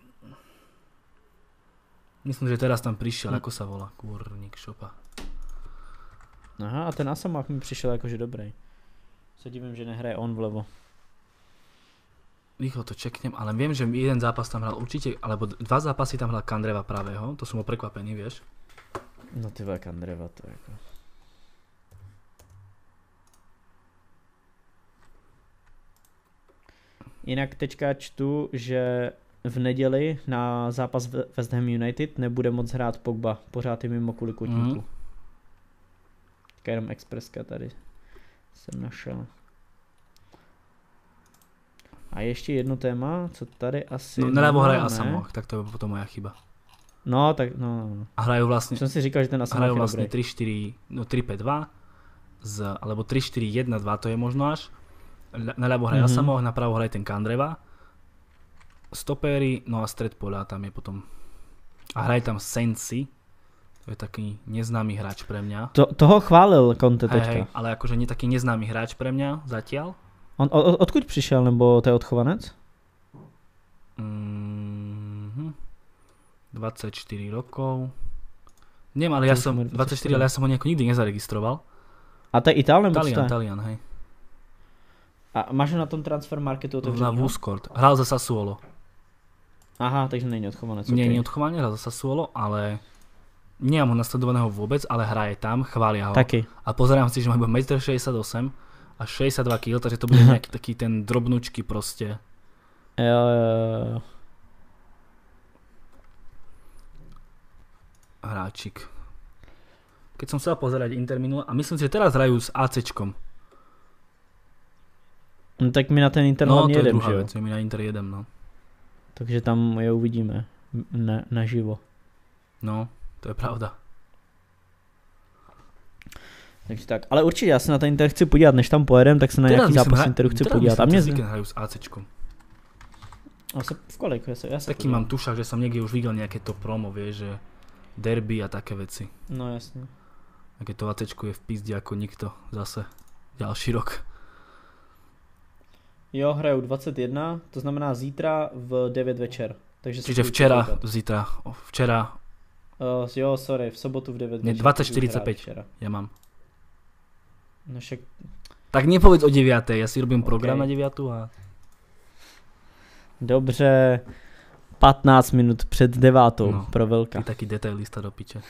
Myslím, že teraz tam prišiel, Hm. ako sa volá, kurník šopa. Aha, a ten Asamoah mi přišel jakože dobrý. Se divím, že nehraje on vlevo. Rýchlo to čeknem, ale viem, že jeden zápas tam hral určite, alebo dva zápasy tam hral Kandreva pravého, to som bol prekvapený, vieš. No ty vole, Kandreva to je jako... Jinak teďka čtu, že v neděli na zápas West Ham United nebude moc hrát Pogba, pořád je mimo kvůli kotníku. Mhm. Teďka jenom expresska tady jsem našel. A ještě jedno téma, co tady asi... No, naľavo hraje. Asamoah, tak to je potom moja chyba. No, tak no, no, no. A hrajú vlastne, Jsem si říkal, že ten Asamoah hrajú je vlastne dobrý. 3-4, no 3-5-2, z, alebo 3-4-1-2 to je možno až. Ľa- Naľavo hraje Mhm. mm-hmm. Asamoah, napravo hraje ten Kandreva. Stopéry, no a stred poľa tam je potom. A hraje tam Sensi, to je taký neznámy hráč pre mňa. To, toho chválil Conte Hej, teďka. hej, ale akože nie taký neznámy hráč pre mňa zatiaľ. On, o, odkud přišel, nebo to je odchovanec? Mm-hmm. 24 rokov. Neviem, ale ja som, má 24, ale ja som ho nejako nikdy nezaregistroval. A to je Ital nebo co to Talian, je? Talian, hej. A máš ho na tom transfer marketu Na otevřený? Vuskort. Hral za Sassuolo. Aha, takže není odchovanec. Nie, okay. nie odchovanie, hral za Sassuolo, ale nemám ho nasledovaného vôbec, ale hraje tam, chvália ho. Taky. A pozerám si, že má iba 1,68 m a 62 kg, takže to bude nejaký taký ten drobnučky proste. Jo, jo, jo. hráčik. Keď som chcel pozerať Inter minule, a myslím si, že teraz hrajú s ACčkom. No tak my na ten Inter No, hlavně to je jedem, druhá že jo? vec, my na Inter jedem, no. Takže tam je uvidíme na, naživo. No, to je pravda. Takže tak, ale určitě já se na ten Inter chci podívat, než tam pojedem, tak se na nějaký zápas Interu chci teraz podívat. A myslím, mě cez z... víkend hrajú s ACčkom. A se, v kolik? Já se, já se Taký mám tušak, že som niekde už videl nejaké to promo, vieš, že derby a také veci. No jasně. Aké to ACčko je v pizdi ako nikto zase ďalší rok. Jo, hrajou 21, to znamená zítra v 9 večer. Takže Čiže včera, koukat. zítra, včera Uh, jo, sorry, v sobotu v 9 Ne, večer. 20:45. takže včera. ja mám. No však, Tak nepovedz o 9. Ja si robím program OK. na 9. a dobře, 15 minut před devátou No. pro Velka. ty taký detailista do piče.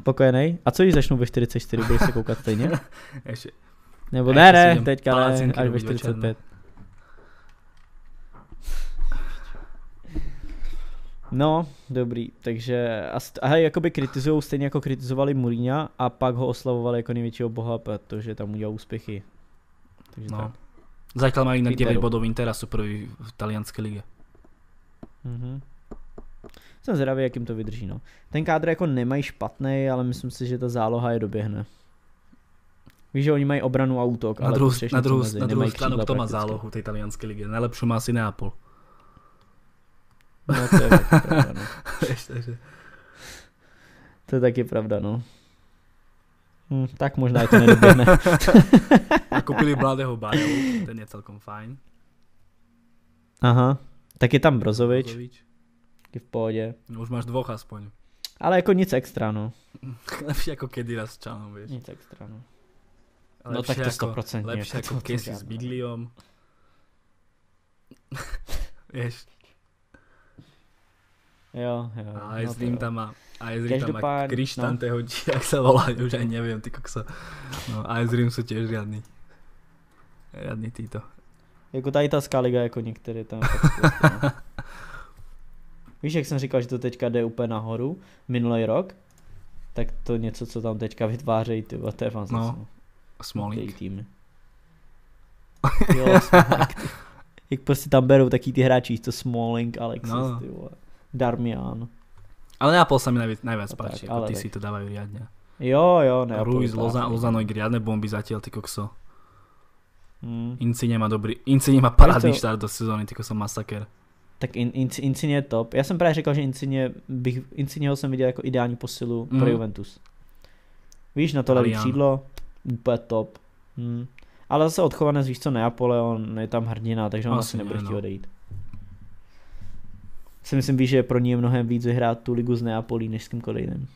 Spokojený? A co když začnu ve 44, budeš se koukat stejně? Ešte, Nebo ne, ještě ne, teďka ne, až ve robiť večer, no. 45. No, dobrý, takže a, hej, jakoby kritizují stejně jako kritizovali Mourinha a pak ho oslavovali jako největšího boha, protože tam udělal úspěchy. Takže no. tak. Zatiaľ majú inak 9 Interu. bodov Inter a sú prví v talianskej lige. Mhm. Jsem zvědavý, jak jim to vydrží, no. Ten kádr jako nemají špatný, ale myslím si, že ta záloha je doběhne. Víš, že oni mají obranu a útok, Na ale potřebuješ na mezi, na nemají stranu, kto má zálohu tej talianskej lige? Najlepšiu má asi Neapol. No, to je taky pravda, no. To je taky pravda, no. Hm, tak možná je to nedoběhne. A kúpili mladého Bajovu, ten je celkom fajn. Aha. Tak je tam Brozovič, Brozovič. Je v pohodě. No, už máš dvoch aspoň. Ale jako nic extra, no. Lepšie ako Kedira s Čanom, vieš. Nic extra, no. A No tak to ako- 100%. Lepšie ako Casey s Bigliom. Vieš, Jo, jo. a aj no s ním tam má, aj s ním tam má Krištanteho, či jak sa volá, už aj neviem, ty kokso. No, aj s Rím sú tiež riadni. Riadni títo. Jako ta italská liga, jako některé tam. Víš, jak jsem říkal, že to teďka jde úplně nahoru, minulý rok, tak to něco, co tam teďka vytvářejí, ty to je fantastické. No, Smalling. týmy. jo, ty. Jak prostě tam berou taky ty hráči, to Smalling, Alexis, No. ty vole. Darmian. Ale Neapol sa mi najviac, najviac No páči, tak, ako ty tak. si to dávajú riadne. Jo, jo, ne. Ruiz, Loza, Lozano riadne bomby zatiaľ, ty kokso. Hmm. Insigne má dobrý, Insigne má parádny co? štart do sezóny, ty kokso masaker. Tak in, in, Insigne je top. Já jsem právě říkal, že Insigne, bych, Insigneho jsem viděl jako ideální posilu mm. pro Mhm. Juventus. Víš, na to levý křídlo, úplně top. Hmm. Ale zase odchovanec, víš co, Neapole, on je tam hrdina, takže on Asi asi nebude ne, chtít no. odejít. Si myslím, víš, že pro ní je mnohem víc vyhrát tu ligu z Neapolí, než s kýmkoliv jiným.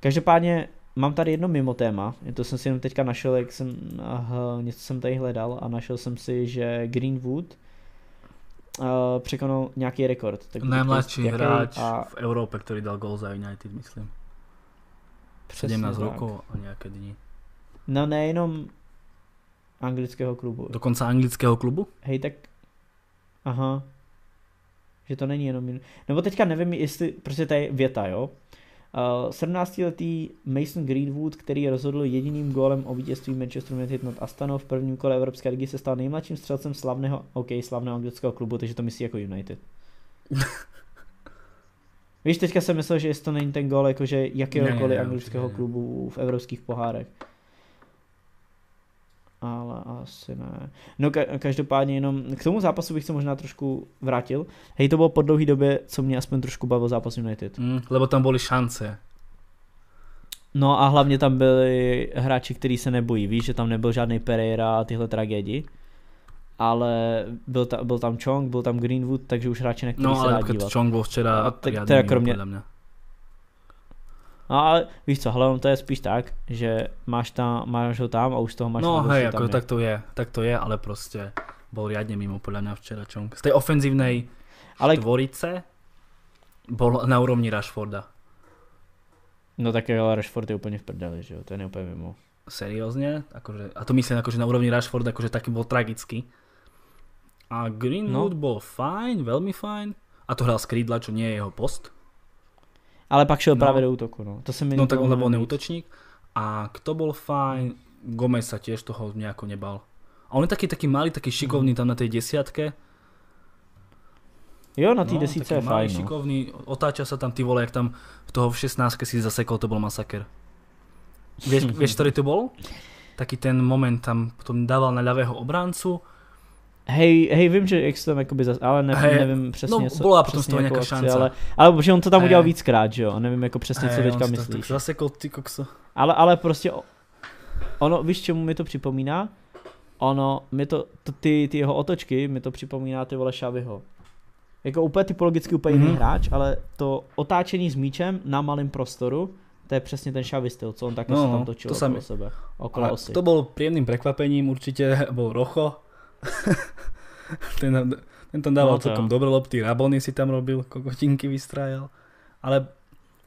Každopádně mám tady jedno mimo téma, to jsem si jenom teďka našel, jak jsem, aha, něco jsem tady hledal a našel jsem si, že Greenwood uh, překonal nějaký rekord. Tak Najmladší jaký hráč a v Európe, ktorý dal gol za United, myslím. přesně 17 tak. rokov a nejaké dni. No nejenom anglického klubu. Dokonca anglického klubu? Hej, tak... Aha. Že to není jenom... Nebo teďka nevím, jestli... Prostě to je věta, jo? Uh, 17-letý Mason Greenwood, který rozhodl jediným gólem o vítězství Manchester United nad Astanou v prvním kole Evropské ligy, se stal nejmladším střelcem slavného, OK, slavného anglického klubu, takže to myslí jako United. Víš, teďka jsem myslel, že jestli to není ten gól jakože jakéhokoliv Ne, ne, anglického určitě ne. klubu v evropských pohárech. Ale asi ne. No ka- každopádně jenom k tomu zápasu bych se možná trošku vrátil. Hej, to bylo po dlouhé době, co mě aspoň trošku bavil zápas United. Mm, lebo tam boli šance. No a hlavně tam byli hráči, kteří se nebojí. Víš, že tam nebyl žádný Pereira a tyhle tragédii. Ale byl, ta, byl tam Chong, byl tam Greenwood, takže už hráči, na který No se ale dá dívat. Chong bol včera A tak riadne teda kromě- podľa No ale víš co, hele, to je spíš tak, že máš, tam, máš ho tam a už z toho máš No hej, že ako tam je. tak to je, tak to je, ale proste bol riadne mimo podľa mňa včera Chong. Z tej ofenzívnej Ale štvorice bol na úrovni Rashforda. no tak ale Rashford je úplně v prdeli, že jo, to je úplně mimo. Seriózne, akože, a to myslím akože na úrovni Rashford, akože taký bol tragický. A Greenwood No. bol fajn, veľmi fajn. A to hral z krídla, čo nie je jeho post. Ale pak šel No. právě do útoku, no. To se mi No tak on víc. neútočník. A kto bol fajn, Gomez sa tiež toho nejako nebal. A on je taký, taký malý, taký Mhm. šikovný tam na tej desiatke. Jo, na té no, desíce taký je malý, fajn, no. šikovný, otáča sa tam, ty vole, jak tam v toho v 16 si zasekol, to bol masaker. Vieš, vieš, ktorý to bol? Taký ten moment tam potom dával na ľavého obráncu. Hej, hej, vím, že jak se tam jakoby zas, ale ne, Hej, nevím přesně, no, co, byla přesně toho jakou nějaká akci, šance. Ale, ale že on to tam Hej. udělal víckrát, že jo, a nevím jako přesně, co Hej, teďka to tak myslíš. zasekol, ty kokso. Ale, ale prostě, ono, víš, čemu mi to připomíná? Ono, mi to, to ty, ty jeho otočky, mi to připomíná ty vole Šaviho. Jako úplně typologicky úplně jiný Mhm. hráč, ale to otáčení s míčem na malém prostoru, to je přesně ten Xavi styl, co on také No, se tam točil to okolo mi- sebe, okolo osy. to bol príjemným prekvapením, určite bol Rocho. ten, ten tam dával No, celkom dobré lopty, Rabony si tam robil, kokotinky vystrájal. Ale,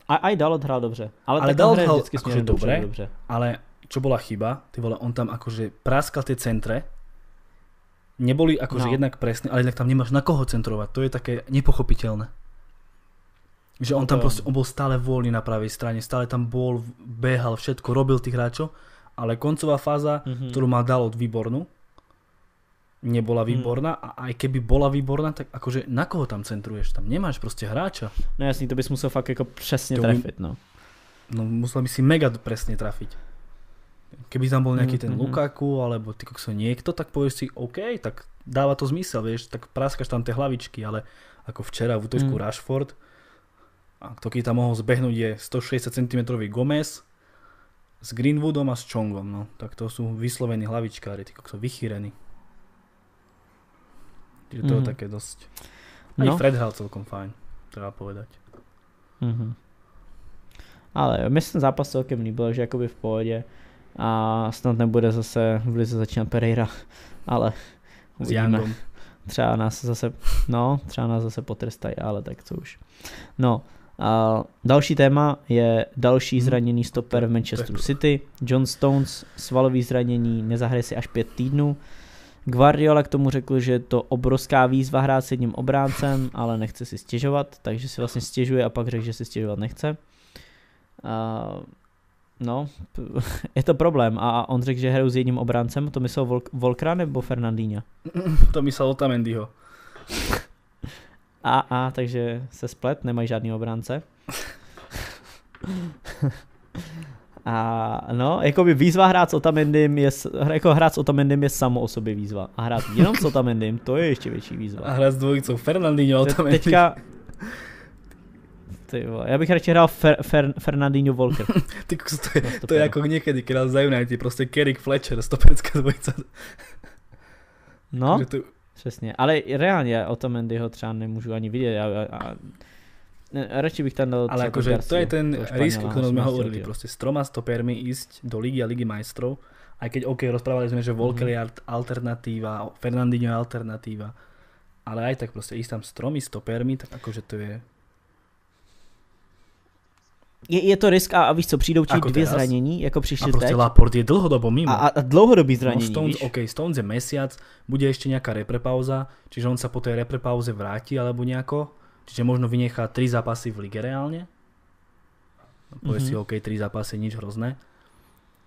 A, aj Dalot hrál dobře, ale, Ale Dalot hral akože dopředu dobře. ale čo bola chyba, ty vole, on tam akože praskal tie centre, neboli akože No. jednak presné, ale jednak tam nemáš na koho centrovať, to je také nepochopiteľné. Že on No tam to- proste, on bol stále voľný na pravej strane, stále tam bol, behal, všetko, robil tých hráčov, ale koncová fáza, Mhm. ktorú mal dal od výbornú, nebola Hmm. výborná a aj keby bola výborná, tak akože na koho tam centruješ? Tam nemáš proste hráča. No jasný, to bys musel fakt jako přesně To trefit, no. No musel by si mega presne trafiť. Keby tam bol nejaký ten Mhm. Lukaku alebo ty kokso niekto, tak povieš si OK, tak dáva to zmysel, vieš, tak praskaš tam tie hlavičky, ale ako včera v útočku Mm. Rashford a kto keď tam mohol zbehnúť je 160 cm Gomez s Greenwoodom a s Chongom, no. Tak to sú vyslovení hlavičkári, ty kokso vychýrení. Čiže to je Mhm. také dosť... Aj No. Fred hral celkom fajn, treba povedať. Mhm. Ale mně se ten zápas celkem líbil, že jakoby v pohodě a snad nebude zase v lize začínat Pereira, ale uvidíme. Třeba nás zase, no, třeba nás zase potrestají, ale tak co už. No, a další téma je další Hmm. zraněný stoper v Manchesteru City. John Stones, svalový zranění, nezahraje si až pět týdnů. Guardiola k tomu řekl, že je to obrovská výzva hrát s jedním obráncem, ale nechce si stěžovat, takže si vlastně stěžuje a pak řekl, že si stěžovat nechce. Uh, no, je to problém. A on řekl, že hrajou s jedním obráncem, to myslel Vol- Volkra nebo Fernandína? to myslel Otamendiho. A, a, takže se splet, nemají žádný obránce. A no, jako by výzva hrát s Otamendym je, jako hrát s Otamendym je samo o sobě výzva. A hrát jenom s Otamendym, to je ještě větší výzva. A hrát s dvojicou Fernandinho Otamendy. Teďka, ty já bych radši hrál Fer, Fer, Fernandinho Volker. ty, to, je, to je jako někdy, když hrál za United, prostě Kerrick Fletcher, stoperská dvojica. No, to... přesně, ale reálně Otamendyho třeba nemůžu ani vidět. A, a, a, radši bych tam dal Ale akože to je ten risk, o ktorom sme hovorili, proste s troma stopermi ísť do ligy a ligy majstrov, aj keď OK, rozprávali sme, že Volker mm-hmm. je alternatíva, Fernandinho je alternatíva, ale aj tak proste ísť tam s tromi stopermi, tak akože to je... Je, je to risk a, a víš co, přijdou ti dvě teraz? zranění, jako přišli teď. A Laport je dlhodobo mimo. A, a dlouhodobý zranění, no, Stones, víš? OK, Stones je mesiac, bude ešte nejaká reprepauza, čiže on sa po tej reprepauze vráti alebo nejako Čiže možno vynechá 3 zápasy v lige reálne. Povie mm-hmm. si, OK, 3 zápasy, nič hrozné.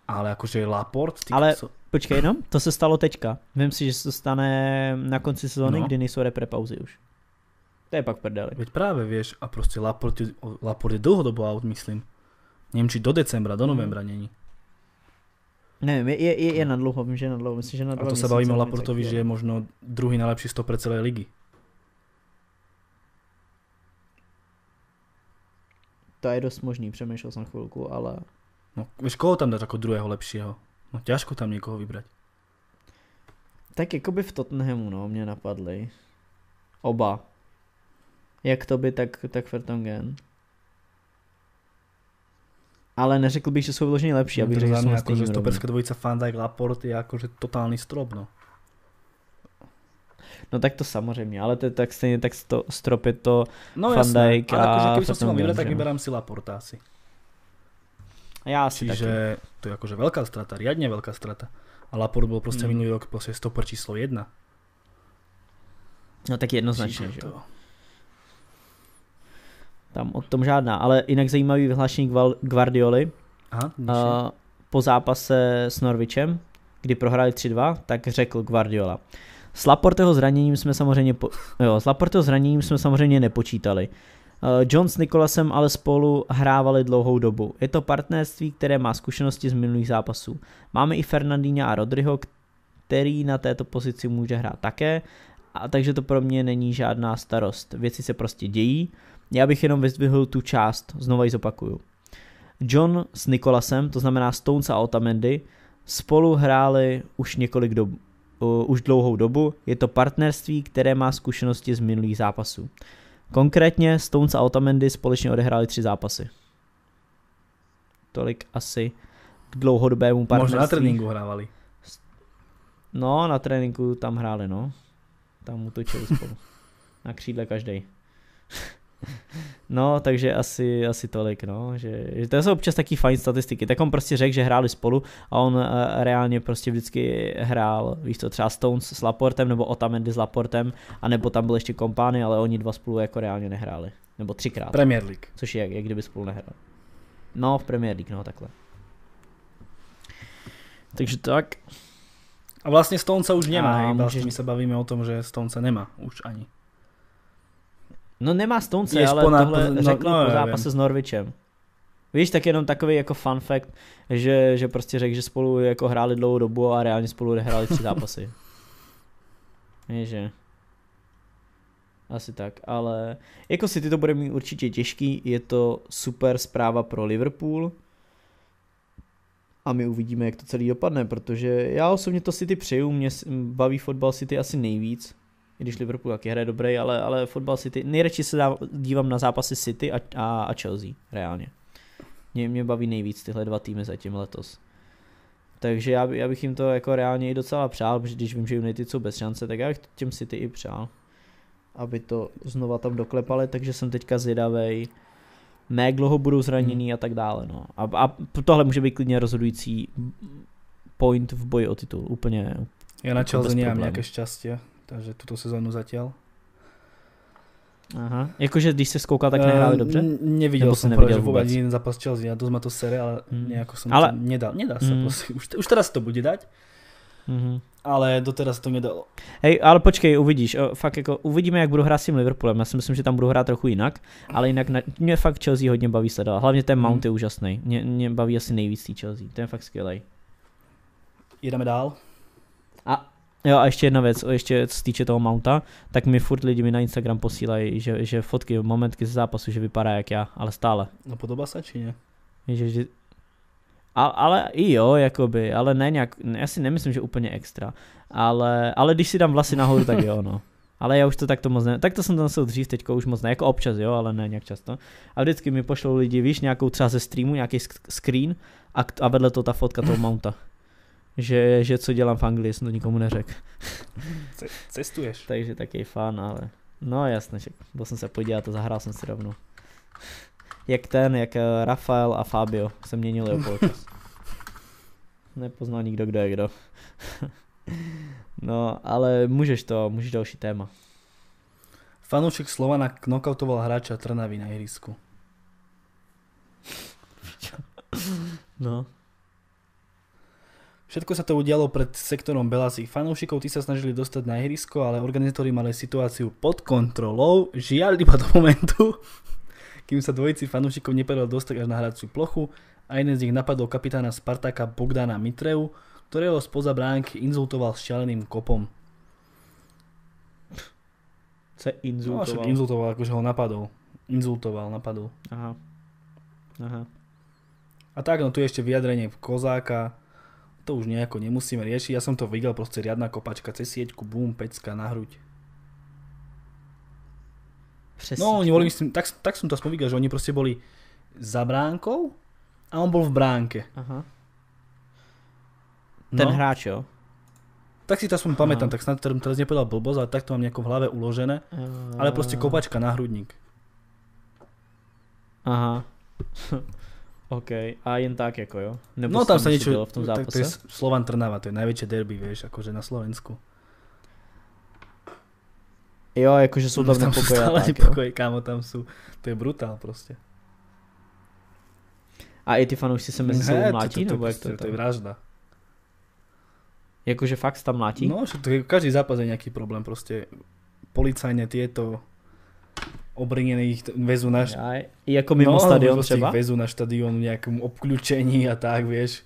Ale akože Laport... Ale so... počkej no, to se stalo teďka. Vím si, že se to stane na konci sezóny, no. kdy nejsou repre pauzy už. To je pak prdeli. Veď práve, vieš, a proste Laport je, Laport je dlhodobo out, myslím. Neviem, či do decembra, do novembra není. Neviem, je, je, je na dlouho, vím, že je na dlouho. Myslím, že na dlouho. A to sa bavíme o Laportovi, že je možno druhý najlepší stoper celej ligy. To je dost možný, přemýšlel jsem chvilku, ale... No, víš, koho tam dát jako druhého lepšího? No těžko tam někoho vybrat. Tak jako by v Tottenhamu, no, mě napadly. Oba. Jak to by, tak, tak Vertonghen. Ale neřekl bych, že jsou vyloženě lepší, abych řekl, že jsou jako, že stoperská dvojice Van Dijk Laporte je jakože totální strop, no. No tak to samozřejmě, ale to, tak stejně tak to, strop je to no, Van Dijk ale akože keby som si mal vybrať, tak vyberám si Laporta asi. Já asi Čiže taky. to je akože veľká strata, riadne veľká strata. A Laport bol proste hmm. minulý rok proste stoper číslo 1. No tak jednoznačně, že to... Tam o tom žádná, ale jinak zajímavý vyhlášení Guardioli. Aha, uh, po zápase s Norvičem, kdy prohráli 3-2, tak řekl Guardiola. S Laporteho zraněním jsme samozřejmě, po, jo, s Laporteho zraněním jsme samozřejmě nepočítali. Eh, John s Nikolasem ale spolu hrávali dlouhou dobu. Je to partnerství, které má zkušenosti z minulých zápasů. Máme i Fernandína a Rodryho, který na této pozici může hrát také, a takže to pro mě není žádná starost. Věci se prostě dějí. Já bych jenom vyzdvihl tu část, znova ji zopakuju. John s Nikolasem, to znamená Stones a Otamendi, spolu hráli už několik dob, už dlouhou dobu. Je to partnerství, které má zkušenosti z minulých zápasů. Konkrétně Stones a Otamendi společně odehráli tři zápasy. Tolik asi k dlouhodobému partnerství. Možná na tréninku hrávali. No, na tréninku tam hráli, no. Tam utočili spolu. Na křídle každý. No, takže asi, asi tolik, no, že, že to jsou občas taky fajn statistiky, tak on prostě řekl, že hráli spolu a on uh, reálně prostě vždycky hrál, víš co, třeba Stones s Laportem nebo Otamendi s Laportem, a nebo tam byl ještě kompány, ale oni dva spolu jako reálně nehráli, nebo třikrát. Premier League. Což je, jak kdyby spolu nehráli. No, v Premier League, no, takhle. Takže tak. A vlastně Stonesa už nemá, a hej, vlastně my se bavíme o tom, že Stonesa nemá už ani. No nemá Stonce, ale ponad, tohle no, řekl no, po zápase s Norvičem. Víš, tak jenom takový jako fun fact, že, že prostě řekl, že spolu jako hráli dlouhou dobu a reálně spolu hráli tři zápasy. Víš, že... Asi tak, ale jako si ty to bude mít určitě těžký, je to super zpráva pro Liverpool a my uvidíme, jak to celý dopadne, protože já osobně to City přeju, mě baví fotbal City asi nejvíc, i když Liverpool taky hraje dobrý, ale, ale fotbal City, nejradši se dá, dívám na zápasy City a, a, a Chelsea, reálně. Mě, mě baví nejvíc tyhle dva týmy zatím letos. Takže já, já bych jim to jako reálně i docela přál, protože když vím, že United jsou bez šance, tak já bych těm City i přál, aby to znova tam doklepali, takže jsem teďka zvědavej, jak dlouho budou zranění hmm. a tak dále. No. A, a tohle může být klidně rozhodující point v boji o titul, úplně. Já na Chelsea nemám nějaké šťastie takže tuto sezónu zatiaľ. Aha. Jakože když se skoukal, tak nehráli Eh, dobře? n- Nevidel Nebo som si práve, nevidel že vôbec vôbec? jeden zápas Chelsea a dosť ma to sere, ale Mm. nejako som Ale- to nedal. Nedá sa Mm. proste. Už, už teraz to bude dať, Mhm. ale doteraz to nedalo. Hej, ale počkej, uvidíš, o, fakt jako uvidíme, jak budu hrát s tím Liverpoolem, já si myslím, že tam budu hrát trochu jinak, ale jinak na, mě fakt Chelsea hodně baví sledovat, hlavně ten Mount Mhm. je úžasný, mě, mě baví asi nejvíc tý Chelsea, ten je fakt skvělý. Ideme dál. A jo, a ještě jedna věc, ještě co se týče toho Mounta, tak mi furt lidi mi na Instagram posílají, že, že fotky, momentky z zápasu, že vypadá jak já, ale stále. No podobá sa, či nie? Že, že, a, ale i jo, jakoby, ale ne nějak, já si nemyslím, že úplně extra, ale, ale když si dám vlasy nahoru, tak jo, no. Ale já už to takto moc ne, tak to jsem to nosil dřív, teďko už moc ne, jako občas jo, ale ne nějak často. A vždycky mi pošlou lidi, víš, nějakou třeba ze streamu, nějaký sk- screen a, a vedle to ta fotka toho mounta. Že, že co dělám v Anglii, jsem to nikomu neřekl. Ce- cestuješ. Takže taky fan, ale no jasně, že byl jsem se podívat a zahrál jsem si rovnou. Jak ten, jak eh, Rafael a Fabio se měnili o poločas. Nepoznal nikdo, kdo je kdo. no, ale můžeš to, můžeš další téma. Fanúšik Slovana knockoutoval hráča Trnavy na ihrisku. No. Všetko sa to udialo pred sektorom Belasých fanúšikov, tí sa snažili dostať na ihrisko, ale organizátori mali situáciu pod kontrolou, žiaľ iba do momentu, kým sa dvojici fanúšikov nepodarilo dostať až na hraciu plochu a jeden z nich napadol kapitána Spartaka Bogdana Mitreu, ktorého spoza bránky inzultoval šialeným kopom. Se No, inzultoval. však inzultoval, akože ho napadol. Inzultoval, napadol. Aha. Aha. A tak, no tu je ešte vyjadrenie Kozáka, to už nejako nemusíme riešiť, ja som to videl, proste riadna kopačka cez sieťku, bum, pecka na hruď. Přesně. No, oni boli, myslím, tak, tak som to aspoň videl, že oni proste boli za bránkou a on bol v bránke. Aha. Ten No, hráč, jo? tak si to aspoň pamätám, tak snad teraz nepovedal blbosť, ale tak to mám nejako v hlave uložené. Ale proste Eh, kopačka na hrudník. Aha. OK, a jen tak jako jo? Nebo No tam sa niečo, v tom tak zápase? to je Slovan Trnava, to je najväčšie derby, vieš, akože na Slovensku. Jo, jakože jsou tam nepokoje tak, jo? nepokoje, kámo, tam sú, to je brutál proste. A i ty fanoušci se mezi sebou mlátí, to, to, nebo jak to, to, to, je to je tam? vražda. Jakože fakt se tam mlátí? No, to je, každý zápas je nejaký problém, proste policajne tieto obrnených väzu na, I jako mimo no, stadion třeba? väzu na štadión v nejakom obklúčení a tak, vieš.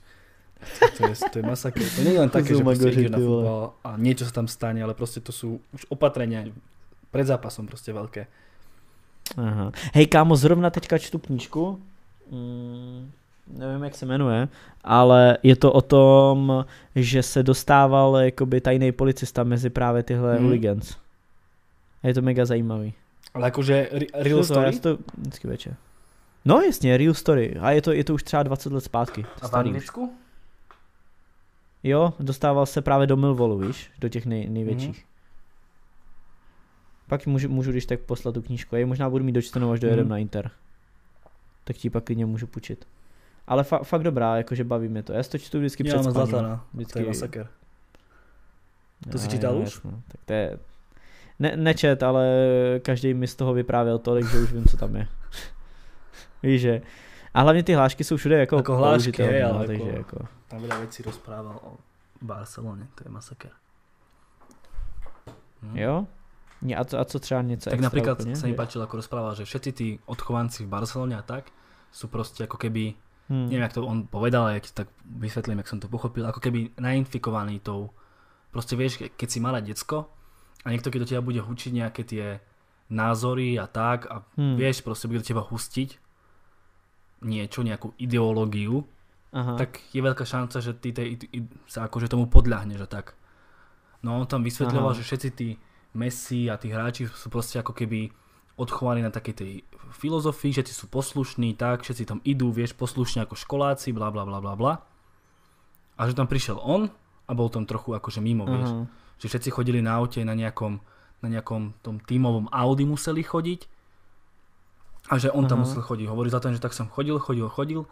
To, je, to je masaker. To je len také, že magoři, ideš na futbal a niečo sa tam stane, ale proste to sú už opatrenia pred zápasom proste veľké. Aha. Hej kámo, zrovna teďka čtu knížku, mm, nevím jak se jmenuje, ale je to o tom, že se dostával jakoby tajný policista mezi právě tyhle hmm. hooligans. A je to mega zajímavý. Ale akože re- real To, story? já to vždycky večer. No jasně, real story. A je to, je to už třeba 20 let zpátky. A v. Anglicku? Jo, dostával se právě do Millwallu, víš, do těch nej, největších. Mhm. Pak můžu, můžu když tak poslat tu knížku. Je možná budu mít dočtenou, až dojedem Mhm. na Inter. Tak ti pak klidně můžu půjčit. Ale fa- fakt dobrá, jakože baví mě to. Já si to čtu vždycky Ja před mám spaním. Zlatana, to Vždycky- je masaker. To si čítal už? jasno. Tak to je... Ne, nečet, ale každý mi z toho vyprávěl tolik, že už vím, co tam je. Víš, že... A hlavně ty hlášky jsou všude jako, Jako hlášky, hej, no, ale takže jako- jako... Tam veľa vecí rozprával o Barcelone, to je masaker. Hm. Jo? Nie, a, co, a co třeba něco Tak extra napríklad úplně, sa mi páčilo, ako rozprával, že všetci tí odchovanci v Barcelone a tak sú proste ako keby, Hmm. neviem, jak to on povedal, ale jak tak vysvetlím, jak som to pochopil, ako keby nainfikovaný tou, proste vieš, ke- keď si malé decko a niekto keď do teba bude hučiť nejaké tie názory a tak a Hmm. vieš, proste bude do teba hustiť niečo, nejakú ideológiu, Aha. tak je veľká šanca, že ty tej, sa akože tomu podľahneš a tak. No on tam vysvetľoval, Aha. že všetci tí Messi a tí hráči sú proste ako keby odchovaní na takej tej filozofii, všetci sú poslušní, tak, všetci tam idú, vieš, poslušne ako školáci, bla bla bla bla bla. A že tam prišiel on a bol tam trochu akože mimo, vieš. Aha. Že všetci chodili na aute na nejakom, na nejakom tom tímovom Audi museli chodiť a že on tam Aha. musel chodiť. Hovorí za to, že tak som chodil, chodil, chodil.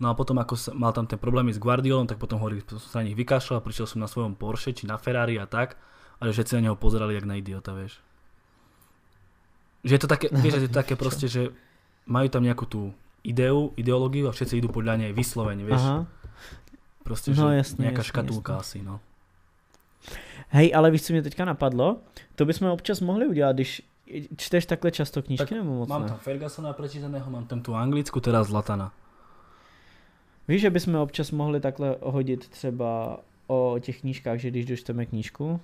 No a potom ako sa, mal tam ten problémy s Guardiolom, tak potom hovorí, som sa na nich vykašľal a prišiel som na svojom Porsche či na Ferrari a tak. A že všetci na neho pozerali jak na idiota, vieš. Že je to také, vieš, že je to také proste, že majú tam nejakú tú ideu, ideológiu a všetci idú podľa nej vyslovene, vieš. Aha. Proste, No, že jasně, nejaká jasně, škatulka asi, no. Hej, ale víš, co mě teďka napadlo? To bychom občas mohli udělat, když čteš takhle často knížky Tak nebo moc Mám ne? tam Fergusona prečítaného, mám tam tú anglickú, teraz Zlatana. Víš, že bychom občas mohli takhle hodit třeba o těch knížkách, že když dočteme knížku,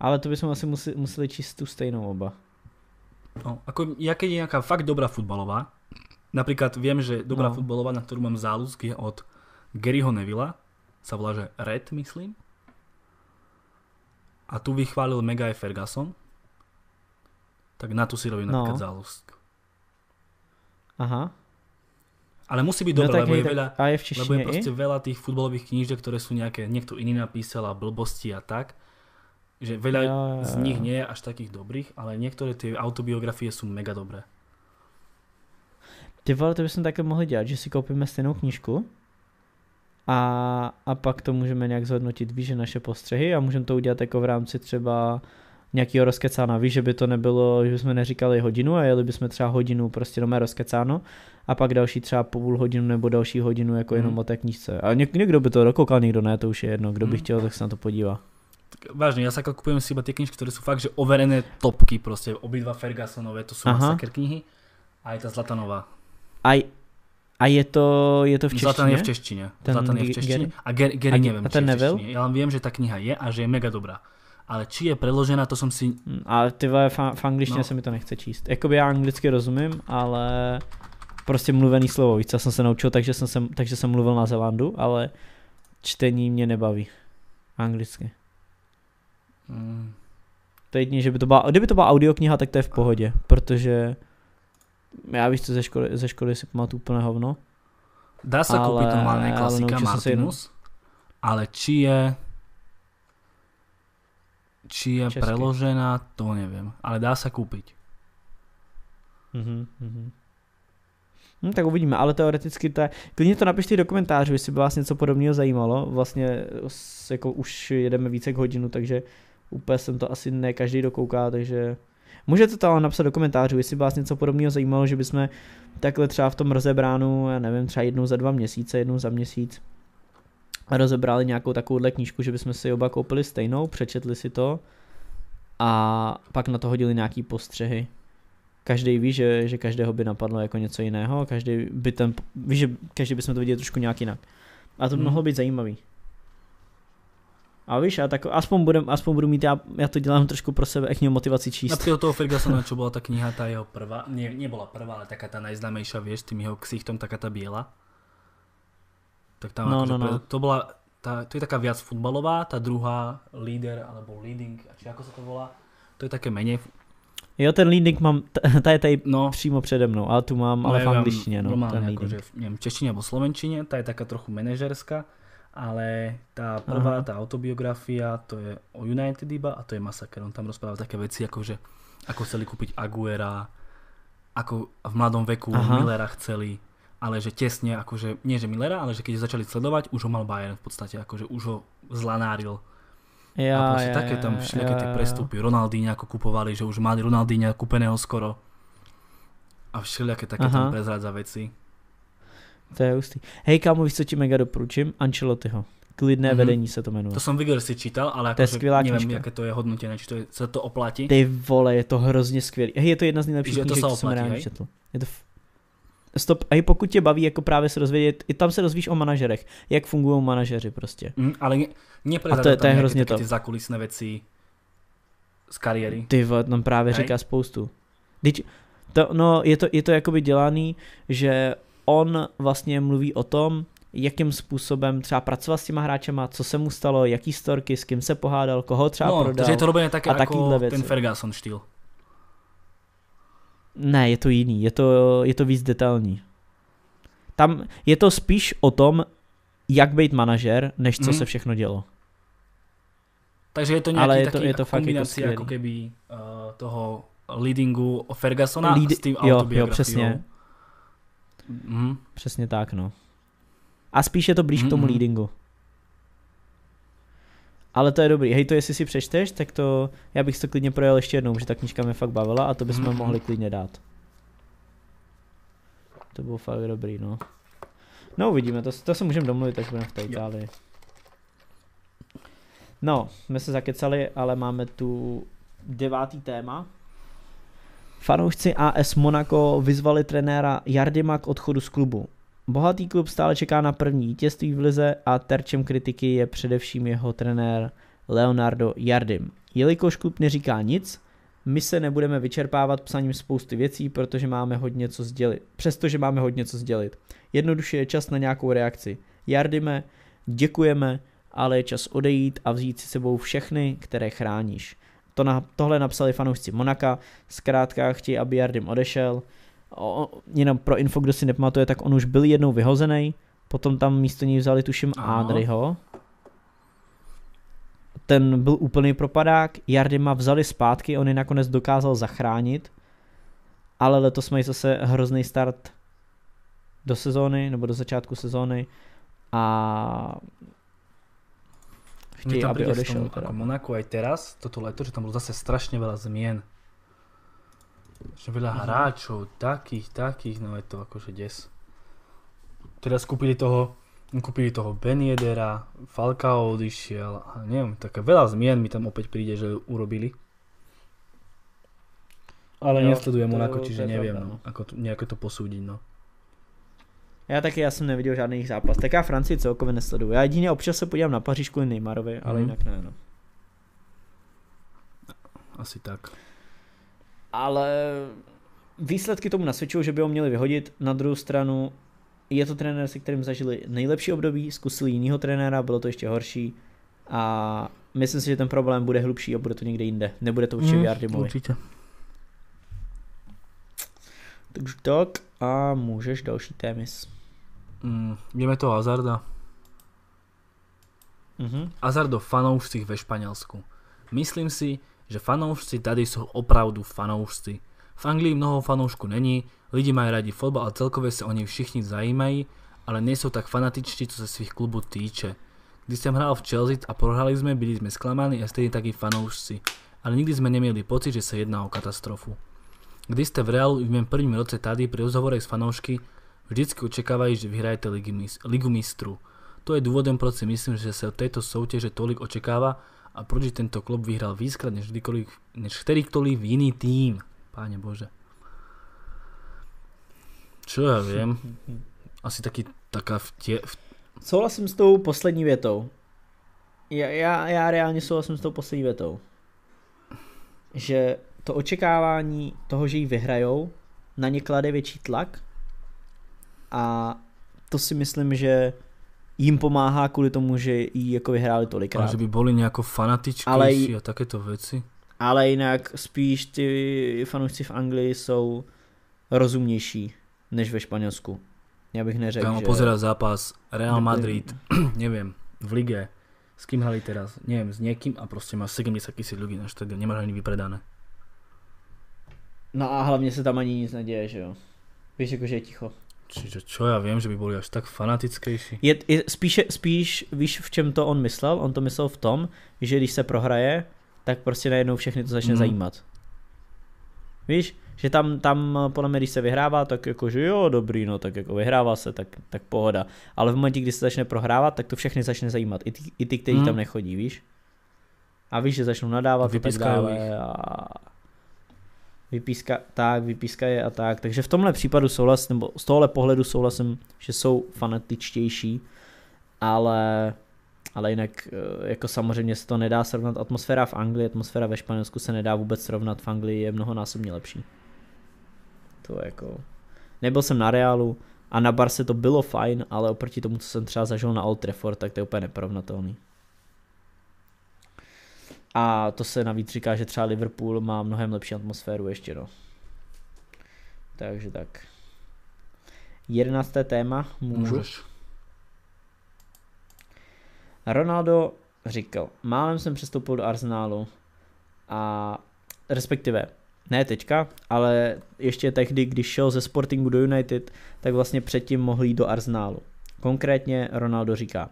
ale to bychom asi museli, museli číst tu stejnou oba. No, ako ja keď je nejaká fakt dobrá futbalová, napríklad viem, že dobrá No. no. futbalová, na ktorú mám záľusk, je od Garyho Nevilla, sa volá, že Red, myslím. A tu vychválil mega aj Ferguson. Tak na tu si robím No. napríklad záľusk. Aha. Ale musí byť dobrá, lebo hej, je tak- veľa, a je v lebo je proste i? veľa tých futbalových knížek, ktoré sú nejaké, niekto iný napísal a blbosti a tak. Že veľa Jo, jo, z jo. nich nie je až takých dobrých, ale niektoré tie autobiografie sú mega dobré. Ty vole, to bychom takhle mohli dělat, že si koupíme stejnou knížku a, a pak to můžeme nějak zhodnotit, víš, že naše postřehy a můžeme to udělat jako v rámci třeba nějakého rozkecána, víš, že by to nebylo, že bychom neříkali hodinu a jeli bychom třeba hodinu prostě doma rozkecáno a pak další třeba půl hodinu nebo další hodinu jako jenom Mhm. o té knížce. A něk, někdo by to dokoukal, někdo ne, to už je jedno, kdo by Mhm. chtěl, tak se na to podívá. Tak vážne, ja sa ako kupujem si iba tie knižky, ktoré sú fakt, že overené topky, proste obidva Fergusonové, to Aha. masaker knihy. A aj tá Zlatanová. A, a je to, je to v češtině? Zlatan je v češtině. Ten Zlatan je v češtině. A Gary, Gary A neviem, a či ten je v češtině. Ja len viem, že tá kniha je a že je mega dobrá. Ale či je preložená, to som si... Mm, Ale ty vole, v, v angličtině No. se mi to nechce číst. Jakoby já anglicky rozumím, ale prostě mluvený slovo. Víc, já jsem se naučil, takže jsem, sem, takže jsem mluvil na Zelandu, ale čtení mě nebaví. Anglicky. Mm, To je jedině, že by to byla, kdyby to byla audiokniha, tak to je v pohodě, protože já víš co ze školy, ze školy si pamatuju úplné hovno. dá sa Ale- kúpiť normálne ale klasika jednu- Martinus, ale či je... Či je Česky. preložená, to neviem. Ale dá sa kúpiť. Mhm, mhm. Hm, tak uvidíme, ale teoreticky to je, klidně to napište do komentářů, jestli by vás něco podobného zajímalo, vlastně jako už jedeme více k hodinu, takže úplně jsem to asi ne každý dokouká, takže můžete to ale napsat do komentářů, jestli vás něco podobného zajímalo, že bychom takhle třeba v tom rozebránu, já nevím, třeba jednou za dva měsíce, jednou za měsíc rozebrali nějakou takovouhle knížku, že bychom si oba koupili stejnou, přečetli si to a pak na to hodili nějaký postřehy každý ví, že, že každého by napadlo jako něco jiného, každý by ten, ví, že každý bychom to viděli trošku nějak jinak. A to by Mhm. mohlo být zajímavý. A víš, a tak aspoň, budem, aspoň budu mít, já, já to dělám trošku pro sebe, jak měl motivaci číst. Napríklad toho Fergusona, čo bola tá kniha, tá jeho prvá, nie, nebola prvá, ale taká tá najznámejšia, vieš, tým jeho ksichtom, taká tá biela. Tak tam No, no, no. To bola, tá, to je taká viac futbalová, tá druhá líder, alebo leading, či ako sa to volá, to je také menej, Jo, ten leading mám, ta je tady no, přímo přede mnou, ale tu mám, ale v ja mám angličtině, no, ten normálne leading. akože, v, neviem, v češtine alebo slovenčine, tá je taká trochu manažerská, ale tá prvá, Aha. tá autobiografia, to je o United iba a to je masaker. On tam rozpráva také veci, ako že ako chceli kúpiť Aguera, ako v mladom veku Aha. Millera chceli, ale že tesne, akože, nie že Millera, ale že keď začali sledovať, už ho mal Bayern v podstate, akože už ho zlanáril. Já, a proste já, také tam všelijaké já, tie prestupy. Ronaldinho ako kupovali, že už mali Ronaldinho kúpeného skoro. A všelijaké také Aha. tam prezradza veci. To je hustý. Hej kámo, víš co ti mega doporučím? Ancelottiho. Klidné Mhm. vedení se to jmenuje. To som videl, že si čítal, ale To je akože skvělá neviem, knižka. aké to je hodnotené, či to je, sa to oplatí. Ty vole, je to hrozně skvělý. Hej, je to jedna z nejlepších knížek, se co jsem reálně četl. Je to f... Stop. A i pokud tě baví jako právě se rozvědět, i tam se dozvíš o manažerech, jak fungují manažeři prostě. Mm, ale ne, A neprezradza to je- to je hrozně to. tie zakulisné veci z kariéry. Ty vole, tam právě Hej. říká spoustu. Teď, to, no, je to, je to jakoby dělaný, že on vlastně mluví o tom, jakým způsobem třeba pracoval s těma hráčema, co se mu stalo, jaký storky, s kým se pohádal, koho třeba No, prodal. takže je to robené také a ako takýhle věci. ten Ferguson štýl. Ne, je to jiný, je to, je to víc detailní. Tam je to spíš o tom, jak být manažer, než co Mhm. se všechno dělo. Takže je to nejaký Ale je to- taký je to fakt jako kombinácia skvělý. ako keby uh, toho leadingu o Fergusona Lead- s tým jo, jo, přesně. Mhm. Přesně tak, no. A spíš je to blíž k tomu Mhm. leadingu. Ale to je dobrý. Hej, to jestli si přečteš, tak to, já bych to klidně projel ještě jednou, že ta knížka mě fakt bavila a to bychom Mhm. mohli klidně dát. To bylo fakt dobrý, no. No uvidíme, to, to se můžeme domluvit, až budeme v té. Itálii. No, jsme se zakecali, ale máme tu devátý téma. Fanoušci AS Monaco vyzvali trenéra Jardima k odchodu z klubu. Bohatý klub stále čeká na první vítězství v lize a terčem kritiky je především jeho trenér Leonardo Jardim. Jelikož klub neříká nic, my se nebudeme vyčerpávat psaním spousty věcí, protože máme hodně co sdělit. Přestože máme hodně co sdělit. Jednoduše je čas na nějakou reakci. Jardime, děkujeme, ale je čas odejít a vzít si sebou všechny, které chráníš. To na, tohle napsali fanoušci Monaka, zkrátka chtějí, aby Jardim odešel. O, jenom pro info, kdo si nepamatuje, tak on už byl jednou vyhozený, potom tam místo něj vzali tuším. Adriho. Ten byl úplný propadák, Jardima vzali zpátky, on je nakonec dokázal zachránit, ale letos mají zase hrozný start do sezóny, nebo do začátku sezóny a chtějí, tam aby odešel. tom, Teda. ako Monaco aj teraz, toto leto, že tam bolo zase strašne veľa zmien. Že veľa Mhm. hráčov, takých, takých, no je to akože des. Teraz kúpili toho, kúpili toho Beniedera, Falcao odišiel, a neviem, také veľa zmien mi tam opäť príde, že urobili. Ale Jo, nesledujem to čiže neviem, pravda, no, ako to, nejako to posúdiť, no. Já taky, já jsem neviděl žádný jejich zápas. Tak já Francii celkově nesleduju. Já jedině občas se podívám na Paříž kvůli Neymarovi, ale Mhm. jinak ne, no. Asi tak. Ale výsledky tomu nasvědčují, že by ho měli vyhodit. Na druhou stranu je to trenér, se kterým zažili nejlepší období, zkusili jinýho trenéra, bylo to ještě horší a myslím si, že ten problém bude hlubší a bude to někde jinde. Nebude to určitě v Jardimovi. určite. Takže tak a můžeš další témis. Mm, ideme toho Hazarda. Mhm. Hazard o fanoušcích ve Španielsku. Myslím si, že fanoušci tady jsou opravdu fanoušci. V Anglii mnoho fanoušku není, lidi mají rádi fotbal a celkově se o něj všichni zajímají, ale nejsou tak fanatičtí, co se svých klubů týče. Když jsem hrál v Chelsea a prohrali jsme, byli jsme zklamaní a stejně taky fanoušci, ale nikdy jsme neměli pocit, že se jedná o katastrofu. Když jste v Realu i v mém prvním roce tady pri rozhovorech s fanoušky, vždycky očekávají, že vyhrajete ligu mistrů. To je důvodem, proč si myslím, že se od této soutěže tolik očekává a proč tento klub vyhral víckrát než, než kterýkoliv jiný tým. Páne Bože. Čo ja viem, asi taký, taká vtie, v, Souhlasím s tou poslední větou. Já, já, já reálně souhlasím s tou poslední větou. Že to očekávání toho, že ji vyhrajou, na ně klade větší tlak a to si myslím, že jim pomáhá kvůli tomu, že ji jako vyhráli tolikrát. že by nejako fanatičkejší Ale a takéto veci. Ale jinak spíš ty fanoušci v Anglii jsou rozumnější než ve Španělsku. Já bych neřekl, Kámo, že... pozerať zápas Real Madrid, neviem, v lige, s kým hrali teraz, neviem, s niekým a proste má 70 tisíc ľudí na štadión, nemáš ani vypredané. No a hlavně se tam ani nic neděje, že jo. Víš, jako, že je ticho. Čiže čo ja viem, že by boli až tak fanatickejší. Je, je spíše, spíš, víš, v čem to on myslel? On to myslel v tom, že když se prohraje, tak prostě najednou všechny to začne mm. zajímat. Víš, že tam, tam podle mě, když se vyhrává, tak jako, že jo, dobrý, no, tak jako vyhrává se, tak, tak pohoda. Ale v momentě, kdy se začne prohrávat, tak to všechny začne zajímat. I ty, i ty kteří Mhm. tam nechodí, víš? A víš, že začnou nadávat a tak Vypískají dále a vypíska, tak, vypískají a tak. Takže v tomhle případu souhlas, nebo z tohohle pohledu souhlasím, že jsou fanatičtější, ale, ale jinak eh, jako samozřejmě se to nedá srovnat. Atmosféra v Anglii, atmosféra ve Španělsku se nedá vůbec srovnat. V Anglii je mnohonásobně lepší. To je jako... Nebyl jsem na Realu a na Barse to bylo fajn, ale oproti tomu, co jsem třeba zažil na Old Trafford, tak to je úplně neporovnatelný. A to se navíc říká, že třeba Liverpool má mnohem lepší atmosféru ještě, no. Takže tak. Jedenácté téma, můžu. Môžeš. Ronaldo říkal, málem jsem přestoupil do Arsenálu a respektive ne teďka, ale ještě tehdy, když šel ze Sportingu do United, tak vlastně předtím mohl jít do Arsenálu. Konkrétně Ronaldo říká,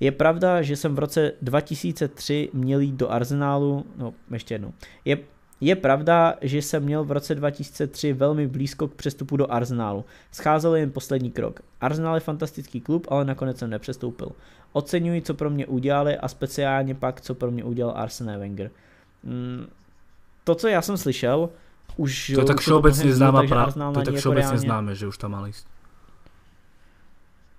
Je pravda, že jsem v roce 2003 měl jít do Arsenálu, no ještě jednou, je, je pravda, že jsem měl v roce 2003 velmi blízko k přestupu do Arsenálu. Scházel jen poslední krok. Arsenal je fantastický klub, ale nakonec jsem nepřestoupil. Oceňuji, co pro mě udělali a speciálně pak, co pro mě udělal Arsene Wenger. Mm, to, co já jsem slyšel, už... To je tak všeobecně známá pravda, to je tak všeobecně známe, že už tam mal ísť.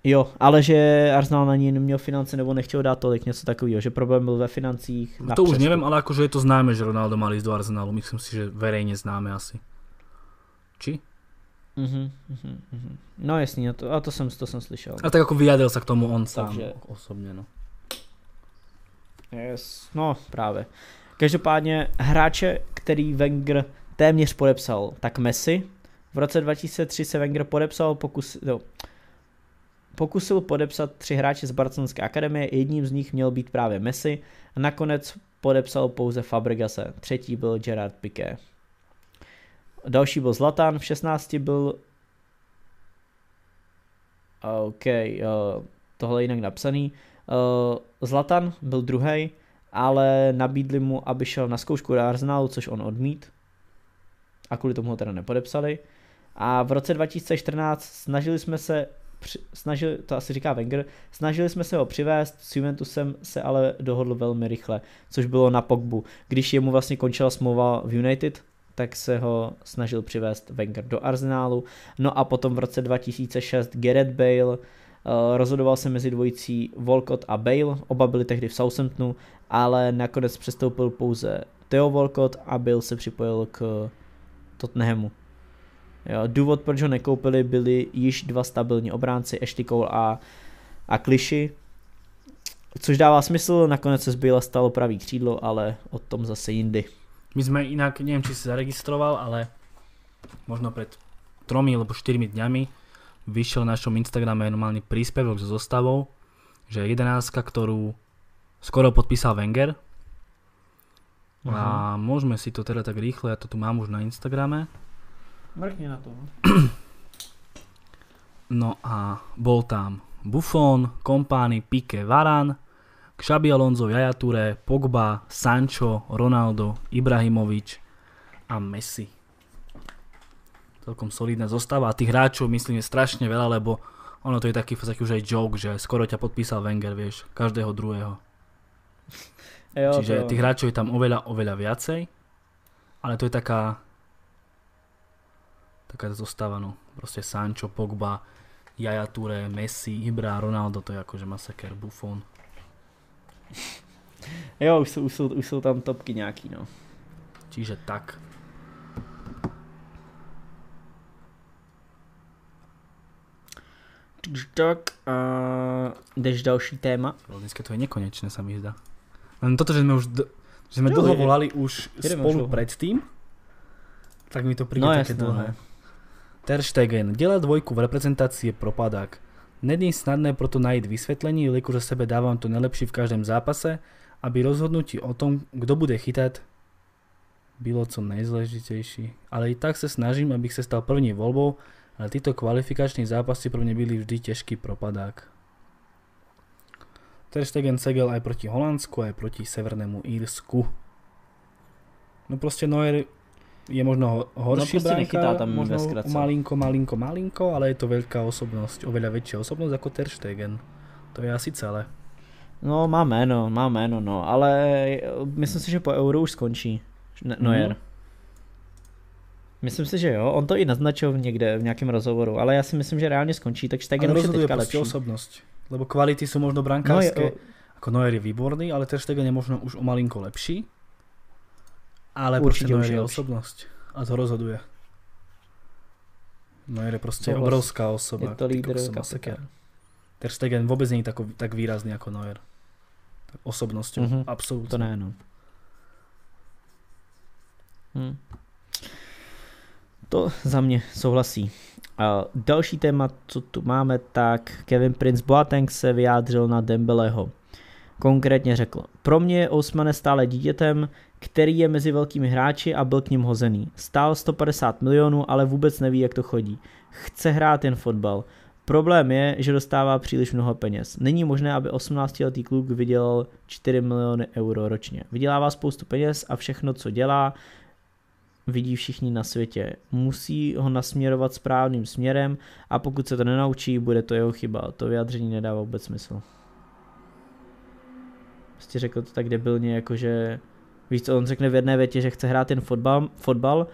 Jo, ale že Arsenal na ní neměl finance nebo nechtěl dát tolik, něco takového, že problém byl ve financích. No to už nevím, ale jakože je to známe, že Ronaldo mal ísť do Arsenalu, myslím si, že verejně známe asi. Či? Uh-huh, uh-huh, uh-huh. No jasně, to, a to jsem, to jsem slyšel. A tak jako vyjadil se k tomu on sám Takže... osobně, no. Yes, no právě. Každopádně hráče, který Wenger téměř podepsal, tak Messi. V roce 2003 se Wenger podepsal, pokus, no, pokusil podepsat tři hráče z Barcelonské akademie, jedním z nich měl být právě Messi a nakonec podepsal pouze Fabregase, třetí byl Gerard Piqué. Další byl Zlatan, v 16 byl OK, uh, tohle je jinak napsaný. Uh, Zlatan byl druhý, ale nabídli mu, aby šel na zkoušku do Arsenalu, což on odmít. A kvůli tomu ho teda nepodepsali. A v roce 2014 snažili jsme se snažili, to asi říká Wenger, snažili jsme se ho přivést, s Juventusem se ale dohodl velmi rychle, což bylo na Pogbu. Když jemu vlastně končila smlouva v United, tak se ho snažil přivést Wenger do Arsenálu. No a potom v roce 2006 Gareth Bale, eh, rozhodoval se mezi dvojicí Volcott a Bale, oba byli tehdy v Southamptonu, ale nakonec přestoupil pouze Theo Volcott a Bale se připojil k Tottenhamu. Jo, důvod, proč ho nekoupili, byli již dva stabilní obránci, Ashley Cole a, a Kliši, což dává smysl, nakonec se zbyla stalo pravý křídlo, ale o tom zase jindy. My jsme jinak, nevím, či si zaregistroval, ale možno před tromi alebo čtyřmi dňami vyšiel na našom Instagrame normálny príspevok so zostavou, že jedenáctka, ktorú skoro podpísal Wenger. Uh-huh. A môžeme si to teda tak rýchle, ja to tu mám už na Instagrame. Mrkni na to. No. no a bol tam Buffon, Kompány, Pique, Varan, Xabi Alonso, Jaja Touré, Pogba, Sancho, Ronaldo, Ibrahimovič a Messi. Celkom solidná zostava a tých hráčov myslím je strašne veľa, lebo ono to je taký, taký už aj joke, že skoro ťa podpísal Wenger, vieš, každého druhého. Jo, Čiže to... tých hráčov je tam oveľa, oveľa viacej, ale to je taká taká zostava, no. Proste Sancho, Pogba, Jaja Touré, Messi, Ibra, Ronaldo, to je akože masaker, Buffon. Jo, už jsou, už, jsou, už jsou tam topky nějaký, no. Čiže tak. Tak a jdeš další téma? Dneska to je nekonečné, sa mi zdá. Len toto, že sme už, že sme dlho volali už spolu predtým, tak mi to príde no, také jasné, dlhé. No. Ter Stegen. Dělat dvojku v reprezentaci je propadák. Není snadné proto najít vysvětlení, jelikož sebe dávám to nejlepší v každém zápase, aby rozhodnutí o tom, kdo bude chytat, bylo co nejzležitejší. Ale i tak se snažím, abych se stal první volbou, ale tyto kvalifikační zápasy pro mě byly vždy těžký propadák. Ter Stegen segel aj proti Holandsku, aj proti Severnému Írsku. No prostě Neuer je možno horší no, bránka, tam možno malinko, malinko, malinko, ale je to veľká osobnosť, oveľa väčšia osobnosť ako Ter Stegen. To je asi celé. No, má jméno, má jméno, no, ale myslím si, že po Euro už skončí Neuer. Mm. Myslím si, že jo, on to i naznačil někde v nějakém rozhovoru, ale já si myslím, že reálně skončí, takže Stegen už je teďka lepší. osobnosť, lebo kvality sú možno brankárske, no, ako Neuer je výborný, ale Ter Stegen je možno už o malinko lepší, ale Určite už je osobnosť a to rozhoduje. No je prostě Souhlas. obrovská osoba. Je to lídr Ter Stegen vůbec není tak, tak výrazný jako Neuer. Tak osobnosťou, mm-hmm. absolutně. To ne, no. Hm. To za mě souhlasí. A další téma, co tu máme, tak Kevin Prince Boateng se vyjádřil na Dembeleho. Konkrétně řekl, pro mě je Osmane stále dítětem, který je mezi velkými hráči a byl k ním hozený. Stál 150 milionů, ale vůbec neví, jak to chodí. Chce hrát jen fotbal. Problém je, že dostává příliš mnoho peněz. Není možné, aby 18-letý kluk vydělal 4 miliony euro ročně. Vydělává spoustu peněz a všechno, co dělá, vidí všichni na světě. Musí ho nasměrovat správným směrem a pokud se to nenaučí, bude to jeho chyba. To vyjádření nedává vůbec smysl. Prostě řekl to tak debilně, jakože víš co, on řekne v jedné větě, že chce hrát jen fotbal, fotbal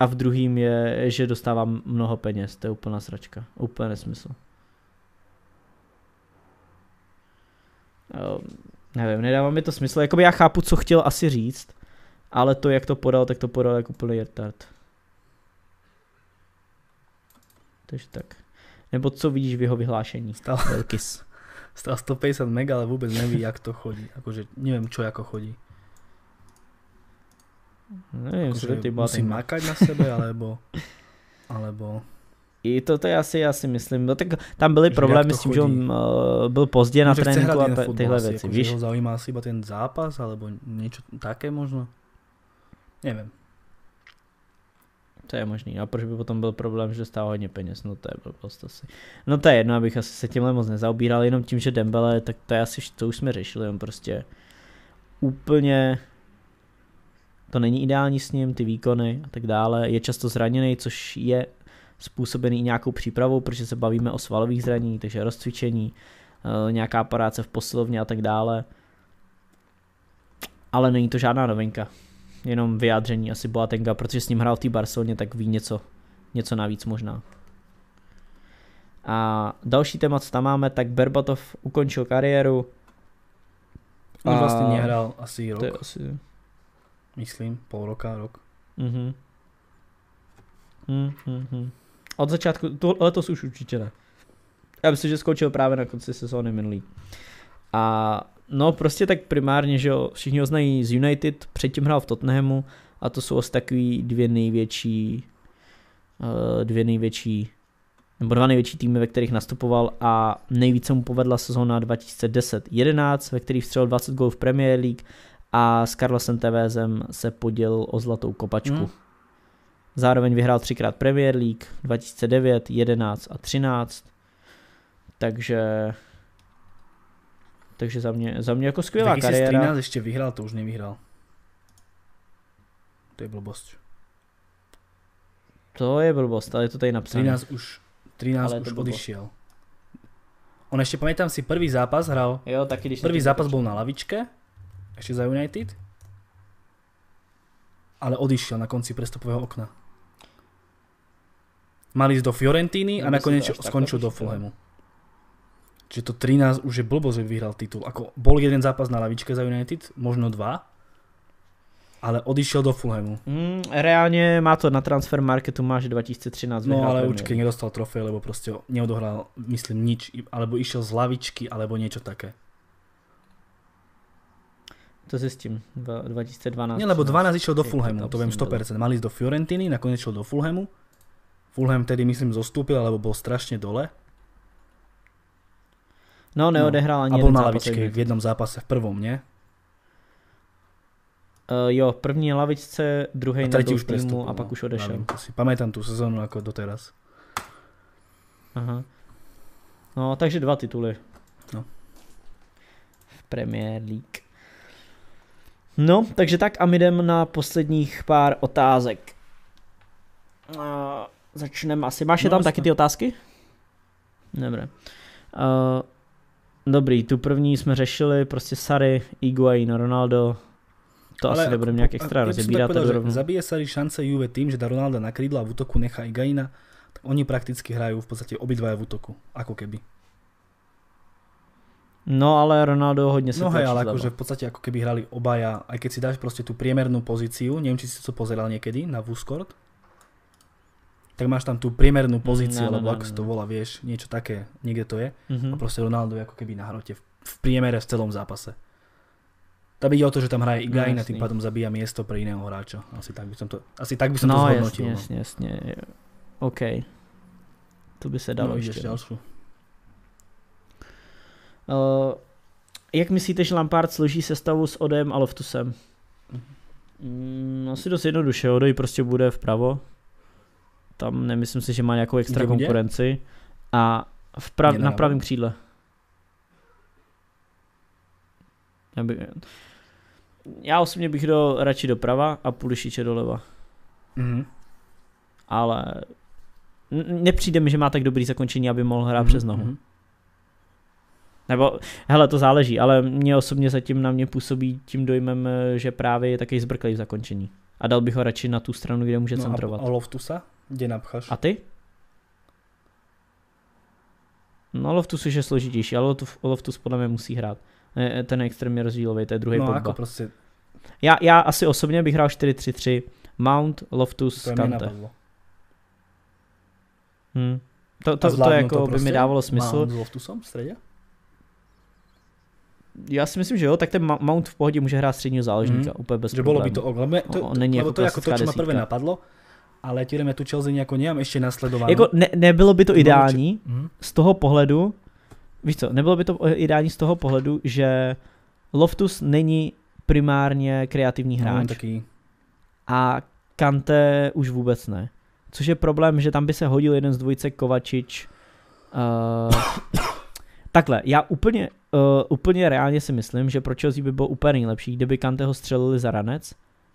a v druhým je, že dostává mnoho peněz. To je úplná sračka. Úplně nesmysl. Um, nevím, nedává mi to smysl. Jakoby já chápu, co chtěl asi říct, ale to, jak to podal, tak to podal jako úplný retard. Takže tak. Nebo co vidíš v jeho vyhlášení? Stal, Velkys. Stal 150 mega, ale vůbec neví, jak to chodí. Akože nevím, čo jako chodí. Nevím, Akože ty musí makať na sebe, alebo... Alebo... I to, to je asi, já si myslím. No tak tam byly Že problémy s tím, že on uh, byl pozdě na Že tréninku a fotbal tyhle asi, věci, akože víš? ho zaujíma asi iba ten zápas, alebo niečo také možno. Nevím. To je možný. A proč by potom byl problém, že dostává hodně peněz? No to je blbost asi. No to je jedno, abych asi se tímhle moc nezaobíral, jenom tím, že Dembele, tak to je asi, to už jsme řešili, on prostě úplně to není ideální s ním, ty výkony a tak dále. Je často zraněný, což je způsobený nějakou přípravou, protože se bavíme o svalových zranění, takže rozcvičení, eh, nějaká práce v posilovně a tak dále. Ale není to žádná novinka. Jenom vyjádření asi Boatenga, protože s ním hrál v té Barceloně, tak ví něco, něco navíc možná. A další téma, co tam máme, tak Berbatov ukončil kariéru. On A vlastně nehral asi To je rok, asi... myslím, pol roka, rok. Mhm. Mm, mm, mm. Od začátku, to, letos už určitě ne. Já myslím, že skončil právě na konci sezóny minulý. A no prostě tak primárně, že jo, všichni ho znají z United, předtím hrál v Tottenhamu a to jsou asi takový dvě největší, uh, dvě největší, nebo dva největší týmy, ve kterých nastupoval a nejvíce mu povedla sezóna 2010-11, ve kterých vstřelil 20 gólů v Premier League a s Carlosem Tevezem se podělil o zlatou kopačku. Hmm. Zároveň vyhrál třikrát Premier League 2009, 11 a 13. Takže takže za mě, za mě jako skvělá 2013 kariéra. ještě vyhrál, to už nevyhrál. To je blbosť. To je blbost, ale je to tady napsané. 13 už, 13 Ale je to už odišiel. On ešte, pamätám si, prvý zápas hral, Jo, taky když prvý zápas bol na lavičke, ešte za United, ale odišiel na konci prestupového okna. Mali ísť do Fiorentíny a nakoniec takhle skončil do. Fulhamu. Čiže to 13 už je blbo, že vyhral titul. Ako bol jeden zápas na lavičke za United, možno dva, ale odišiel do Fulhamu. Mm, reálně má to na transfer marketu, má, že 2013 No ale určite nedostal trofej, lebo proste neodohral, myslím, nič, alebo išiel z lavičky, alebo niečo také. To zjistím, Dva- 2012. Nie, lebo 12 išiel do Fulhamu, to viem s ním bylo? 100%. Mali ísť do Fiorentiny, nakoniec išiel do Fulhamu. Fulham tedy, myslím, zostúpil, alebo bol strašne dole. No, neodehrál ani A jeden na takže- v jednom zápase, v prvom, nie? Uh, jo, první na lavičce, druhý na už týmu a pak už odešel. To si pamätám tú sezónu ako doteraz. Aha. No, takže dva tituly. No. V Premier League. No, takže tak a my jdem na posledních pár otázek. Uh, začneme asi. Máš je No, tam taky jasně. ty otázky? Dobré. Uh, dobrý, tu první jsme řešili, prostě Sary, Higuain, Ronaldo. To asi ako- nebudeme nějak extra rozebírat. Zabije sa šance Juve tým, že dá Ronalda na krídla a v útoku nechá Igaina, tak oni prakticky hrajú v podstate obidvaja v útoku, ako keby. No, ale Ronaldo hodně se No hej, ale akože v podstate ako keby hrali obaja, aj keď si dáš proste tú priemernú pozíciu, neviem, či si to pozeral niekedy na Vuskort, tak máš tam tú priemernú pozíciu, ne, ne, alebo ne, ako si to volá, vieš, niečo také, niekde to je. Mhm. A proste Ronaldo je ako keby na hrote v, v priemere v celom zápase. Tam ide o to, že tam hraje Igain No, a tým pádom zabíja miesto pre iného hráča. Asi tak by som to, asi tak by som to No zhodnotil. jasně, jasně, jasně. OK. To by se no. dalo no, ještě. no. ďalšiu. Uh, jak myslíte, že Lampard složí sestavu s Odem a Loftusem? Mm, asi dost jednoduše, Odej prostě bude vpravo. Tam nemyslím si, že má nějakou extra bude? konkurenci. A V prav, na pravém křídle. Já, by, já osobně bych dal radši doprava a Pulišiče doleva. Mhm. Ale nepřijde mi, že má tak dobrý zakončení, aby mohl hrát Mhm, přes nohu. mhm. Nebo, hele, to záleží, ale mě osobně zatím na mě působí tím dojmem, eh, že právě je takový zbrklý v zakončení. A dal bych ho radši na tu stranu, kde může No centrovat. a, a Loftusa? Kde napcháš? A ty? No Loftus už je složitější, ale Loftus, Loftus podle mě musí hrát. Eh, Ten je extrémně rozdílový, to je druhý no Pogba. ako proste, Já, já asi osobně bych hrál 4-3-3, Mount, Loftus, to Kante. napadlo. Hm. To, to, to, zvládnu jako by mi proste? dávalo smysl. Mount s Loftusom v strede? Já si myslím, že jo, tak ten Mount v pohodě může hrát středního záložníka, úplně bez Že bolo by to to, lebo jako to to, klasická čo ma prvé desítka. napadlo, ale ja tu Chelsea nejako nemám ešte nasledované. Jako ne, nebylo by to No, ideální Mhm. z toho pohledu, víš co, nebylo by to ideální z toho pohledu, že Loftus není primárně kreativní No, hráč on taký, a Kante už vůbec ne. Což je problém, že tam by se hodil jeden z dvojice Kovačič. Uh, takhle, já úplně, uh, úplně reálně si myslím, že pro Chelsea by bylo úplně nejlepší, kdyby Kanteho střelili za ranec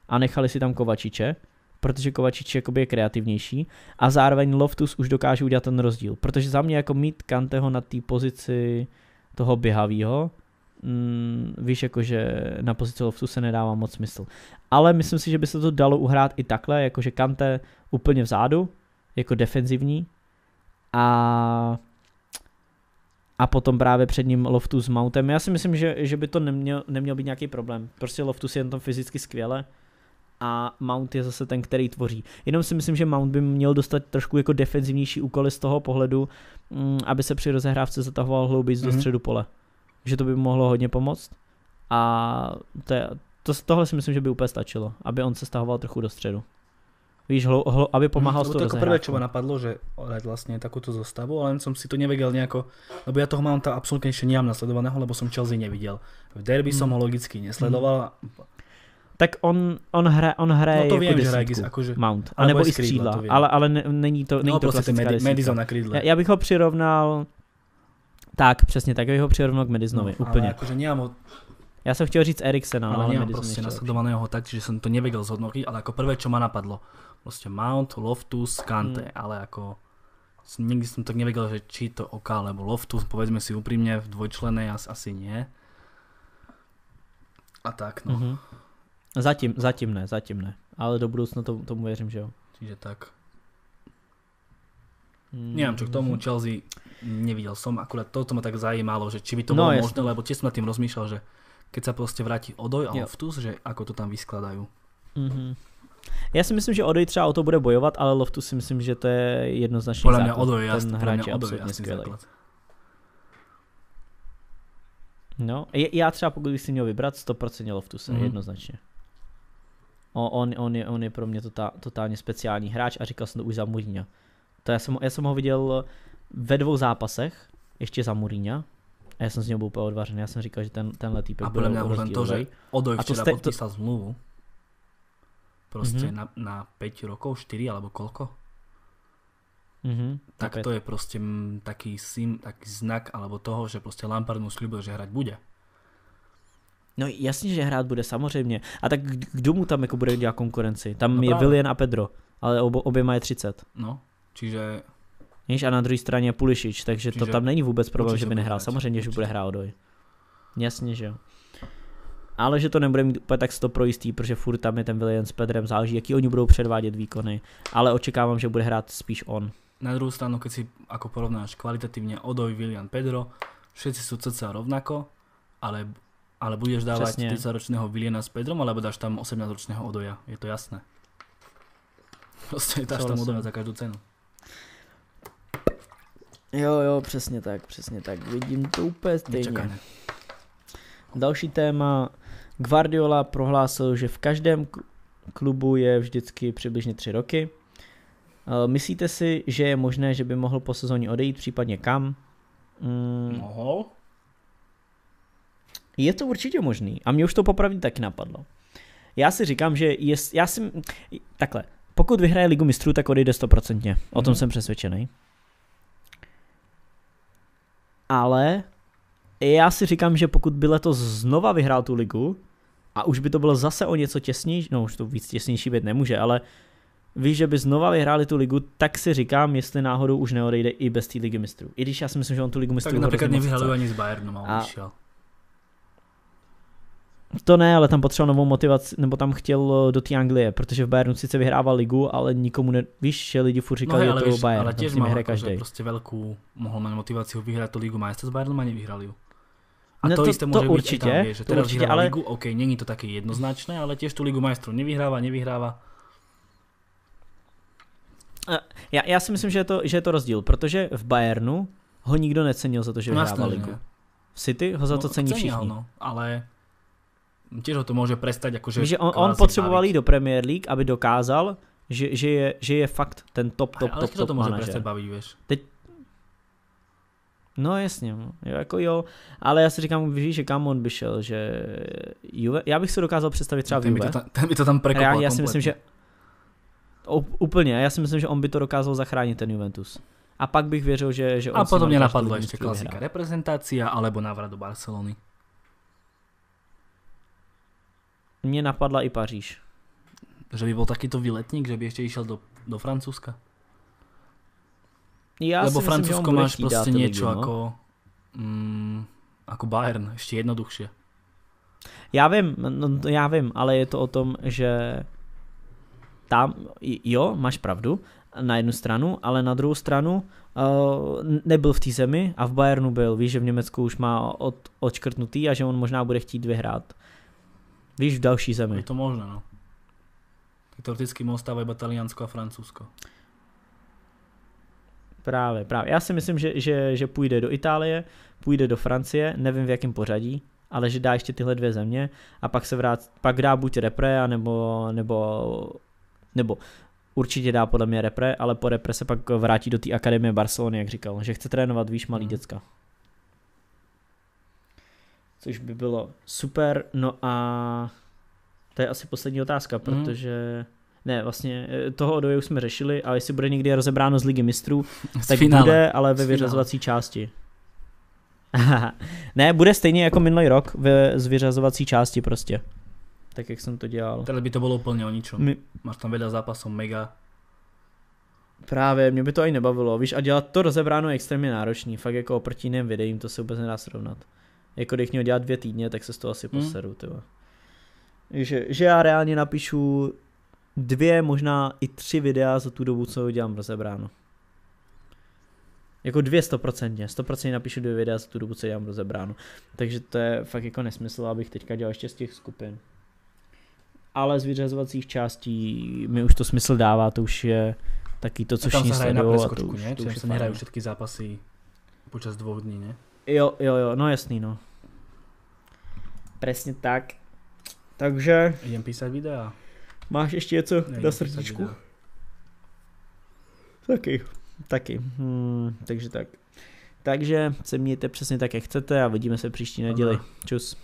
a nechali si tam Kovačiče, protože Kovačič jakoby je kreativnější a zároveň Loftus už dokáže udělat ten rozdíl, protože za mě jako mít Kanteho na té pozici toho běhavýho, mm, víš, jakože na pozici Loftu se nedává moc smysl. Ale myslím si, že by se to dalo uhrát i takhle, jakože Kante úplně vzadu, jako defenzivní a a potom právě před ním Loftus s Mountem. Já si myslím, že, že by to neměl, neměl být nějaký problém. Prostě Loftus je jen tam fyzicky skvěle a Mount je zase ten, který tvoří. Jenom si myslím, že Mount by měl dostat trošku jako defenzivnější úkoly z toho pohledu, mm, aby se při rozehrávce zatahoval hlouběji do Mhm. středu pole. Že to by mohlo hodně pomoct. A to je, to, tohle si myslím, že by úplně stačilo, aby on se stahoval trochu do středu. Víš, hlo, hlo, aby pomáhal Mhm, s tou to ako prvé, čo ma napadlo, že hrať vlastne takúto zostavu, ale len som si to nevedel nejako, lebo ja toho mám tam absolútne ešte nemám nasledovaného, lebo som Chelsea nevidel. V derby Mm. som ho logicky nesledoval, Tak on, on, hraje, on hraje no to jako viem, že desítku. hraje akože, Mount, Alebo anebo i skřídla, ale, ale ne, není to, není no to proste ten klasická Medi-. Madison na krídle. Já, já bych ho přirovnal, tak přesně tak, bych ho přirovnal k Medisonovi, no, úplně. Ale akože nemám ho, Já jsem chtěl říct Eriksena, no, ale ale nemám lepší. nasledovaného tak, že som to nevedel zhodnotiť, ale ako prvé, čo ma napadlo, proste Mount, Loftus, Kante, Mm. ale ako s- nikdy som tak nevedel, že či to OK alebo Loftus, povedzme si úprimne, v dvojčlenej asi, asi nie. A tak, no. Mhm. Zatím, zatím ne, zatím ne. Ale do budoucna to, tomu věřím, že jo. Čiže tak. Mm. Neviem, čo k tomu Chelsea nevidel som, akurát toto ma tak zajímalo, že či by to No, bolo jasne. možné, lebo tiež som nad tým rozmýšľal, že keď sa proste vráti Odoj a. Loftus, že ako to tam vyskladajú. Mhm. Já si myslím, že Odoj třeba o to bude bojovat, ale Loftus si myslím, že to je jednoznačný mňa základ. Odoj je jasný, Ten podľa hráč je absolutně jasný skvělý. základ. No, já třeba pokud bych si měl vybrat 100% Loftuse, Mhm. mm-hmm. jednoznačně. On, on, je, on je pro mě tota, totálně speciální hráč a říkal jsem to už za Mourinho. To já jsem, já jsem ho viděl ve dvou zápasech, ještě za Mourinho. A já jsem z něho byl úplně odvařený, já jsem říkal, že ten, tenhle týpek A byl len to, že rozdílový. Odoj A to včera ste- to- podpísal zmluvu. Proste Mhm. na, na 5 rokov, 4 alebo koľko? Mhm, Tak to je proste mm, taký, sim, taký znak alebo toho, že proste Lampard mu sľubuje, že hrať bude. No jasně, že hrát bude samozřejmě. A tak kdo mu tam jako bude dělat konkurenci? Tam No je právě. Willian a Pedro, ale obo, oběma je 30. No, čiže Víš, a na druhé straně je Pulišič, takže to Čiže tam není vůbec problém, určitě že by nehrál. hrát, Samozřejmě, že bude určitě. hrát odoj. Jasně, že jo. Ale že to nebude mít úplně tak to pro jistý, protože furt tam je ten William s Pedrem, záleží, jaký oni budou předvádět výkony. Ale očekávám, že bude hrát spíš on. na druhú stranu, keď si ako porovnáš kvalitatívne Odoj, William, Pedro, všetci sú cca rovnako, ale, ale budeš dávať Přesně. 30-ročného Williana s Pedrom, alebo dáš tam 18-ročného Odoja, je to jasné. Proste dáš tam. Odoja za každú cenu. Jo, jo, přesně tak, přesně tak. Vidím to úplně stejně. Nečakané. Další téma. Guardiola prohlásil, že v každém klubu je vždycky přibližně tři roky. Eh, Myslíte si, že je možné, že by mohl po sezóně odejít, případně kam? Mm, Mohol? Je to určitě možný. A mě už to popravdě taky napadlo. Já si říkám, že je, já si, takhle, pokud vyhraje ligu mistrů, tak odejde stoprocentně. O tom Mhm. jsem přesvědčený. ale já si říkám, že pokud by letos znova vyhrál tu ligu, a už by to bylo zase o něco těsnější, no už to víc těsnější být nemůže, ale víš, že by znova vyhráli tu ligu, tak si říkám, jestli náhodou už neodejde i bez té ligy mistrů. I když já si myslím, že on tu ligu mistrů Tak například nevyhrali ani z Bayernu, a a... To ne, ale tam potřeboval novou motivaci, nebo tam chtěl do té Anglie, protože v Bayernu sice vyhrával ligu, ale nikomu ne, víš, že lidi furt říkali, no, je to víš, Bayern, ale těž má jako, každý. prostě velkou, mohl mít motivaci vyhrát tu ligu majstra s Bayernem a nevyhrali ju. A no to, to isté může to určitě, být, že to určitě, ale... ligu, OK, není to také jednoznačné, ale těž tu ligu majstrů nevyhrává, nevyhrává. Já, já si myslím, že je, to, že je to rozdíl, protože v Bayernu ho nikdo necenil za to, že no, vyhrával ligu. V City ho za to no, cení všichni. No, ale tiež ho to môže prestať akože že on, on potřeboval jít do Premier League, aby dokázal, že, že, je, že je fakt ten top, top, ale top, top to může manažer. baviť, vieš. Teď, No jasně, no. jo, jako jo, ale já si říkám, víš, že kam on by šel, že Juve, já bych si dokázal představit třeba ten Juve. By to tam, ten by to tam prekopal já, já si myslím, že úplně, já si myslím, že on by to dokázal zachránit ten Juventus. A pak bych věřil, že, že on A potom mě napadlo ještě klasika reprezentácia alebo návrat do Barcelony. Mně napadla i Paříž. Že by byl takýto výletník, že by ještě išel do, do Francúzska? Já Lebo si Francúzsko myslím, máš prostě niečo no? ako, mm, ako Bayern, ještě jednoduchšie. Já vím, no, já vím, ale je to o tom, že tam, jo, máš pravdu, na jednu stranu, ale na druhou stranu uh, nebyl v té zemi a v Bayernu byl. Víš, že v Německu už má od, odškrtnutý a že on možná bude chtít vyhrát. Víš, v další zemi. Je to možné, no. Tak teoreticky mu ostáva iba Taliansko a Francúzsko. Právě, právě. Já si myslím, že, že, že půjde do Itálie, půjde do Francie, nevím v jakém pořadí, ale že dá ještě tyhle dvě země a pak se vrát, pak dá buď repre, nebo, nebo, nebo určitě dá podle mě repre, ale po repre se pak vrátí do té akademie Barcelony, jak říkal, že chce trénovat, víš, malý hmm. děcka. Což by bylo super, no a to je asi poslední otázka, hmm. protože ne, vlastně eh, toho odoje už jsme řešili, ale jestli bude někdy rozebráno z Ligy mistrů, z tak finále. bude, ale ve vyřazovací části. ne, bude stejně jako minulý rok ve zvyřazovací části prostě. Tak jak jsem to dělal. Tady by to bylo úplně o ničom. My... Máš tam veľa zápasů mega. Právě, mě by to ani nebavilo, víš, a dělat to rozebráno je extrémně náročný, fakt jako oproti jiným videím to se vůbec nedá srovnat. Jako když měl dělat dvě týdně, tak se z toho asi hmm. poseru, tyva. Že, že já reálně napíšu dvě, možná i tři videa za tu dobu, co dělám rozebráno. Jako dvě stoprocentně, stoprocentně napíšu dvě videa za tu dobu, co dělám rozebráno. Takže to je fakt jako nesmysl, abych teďka dělal ještě z těch skupin. Ale z vyřazovacích částí mi už to smysl dává, to už je taky to, co všichni sledují. A to už, ne? to už se nehrají všetky zápasy počas dvou dní, ne? Jo, jo, jo, no jasný, no. Presně tak. Takže... Idem písať videa. Máš ještě něco ne, na srdíčku? Taky, taky. Hmm, takže tak. Takže se mějte přesně tak, jak chcete a vidíme se příští neděli. Čus.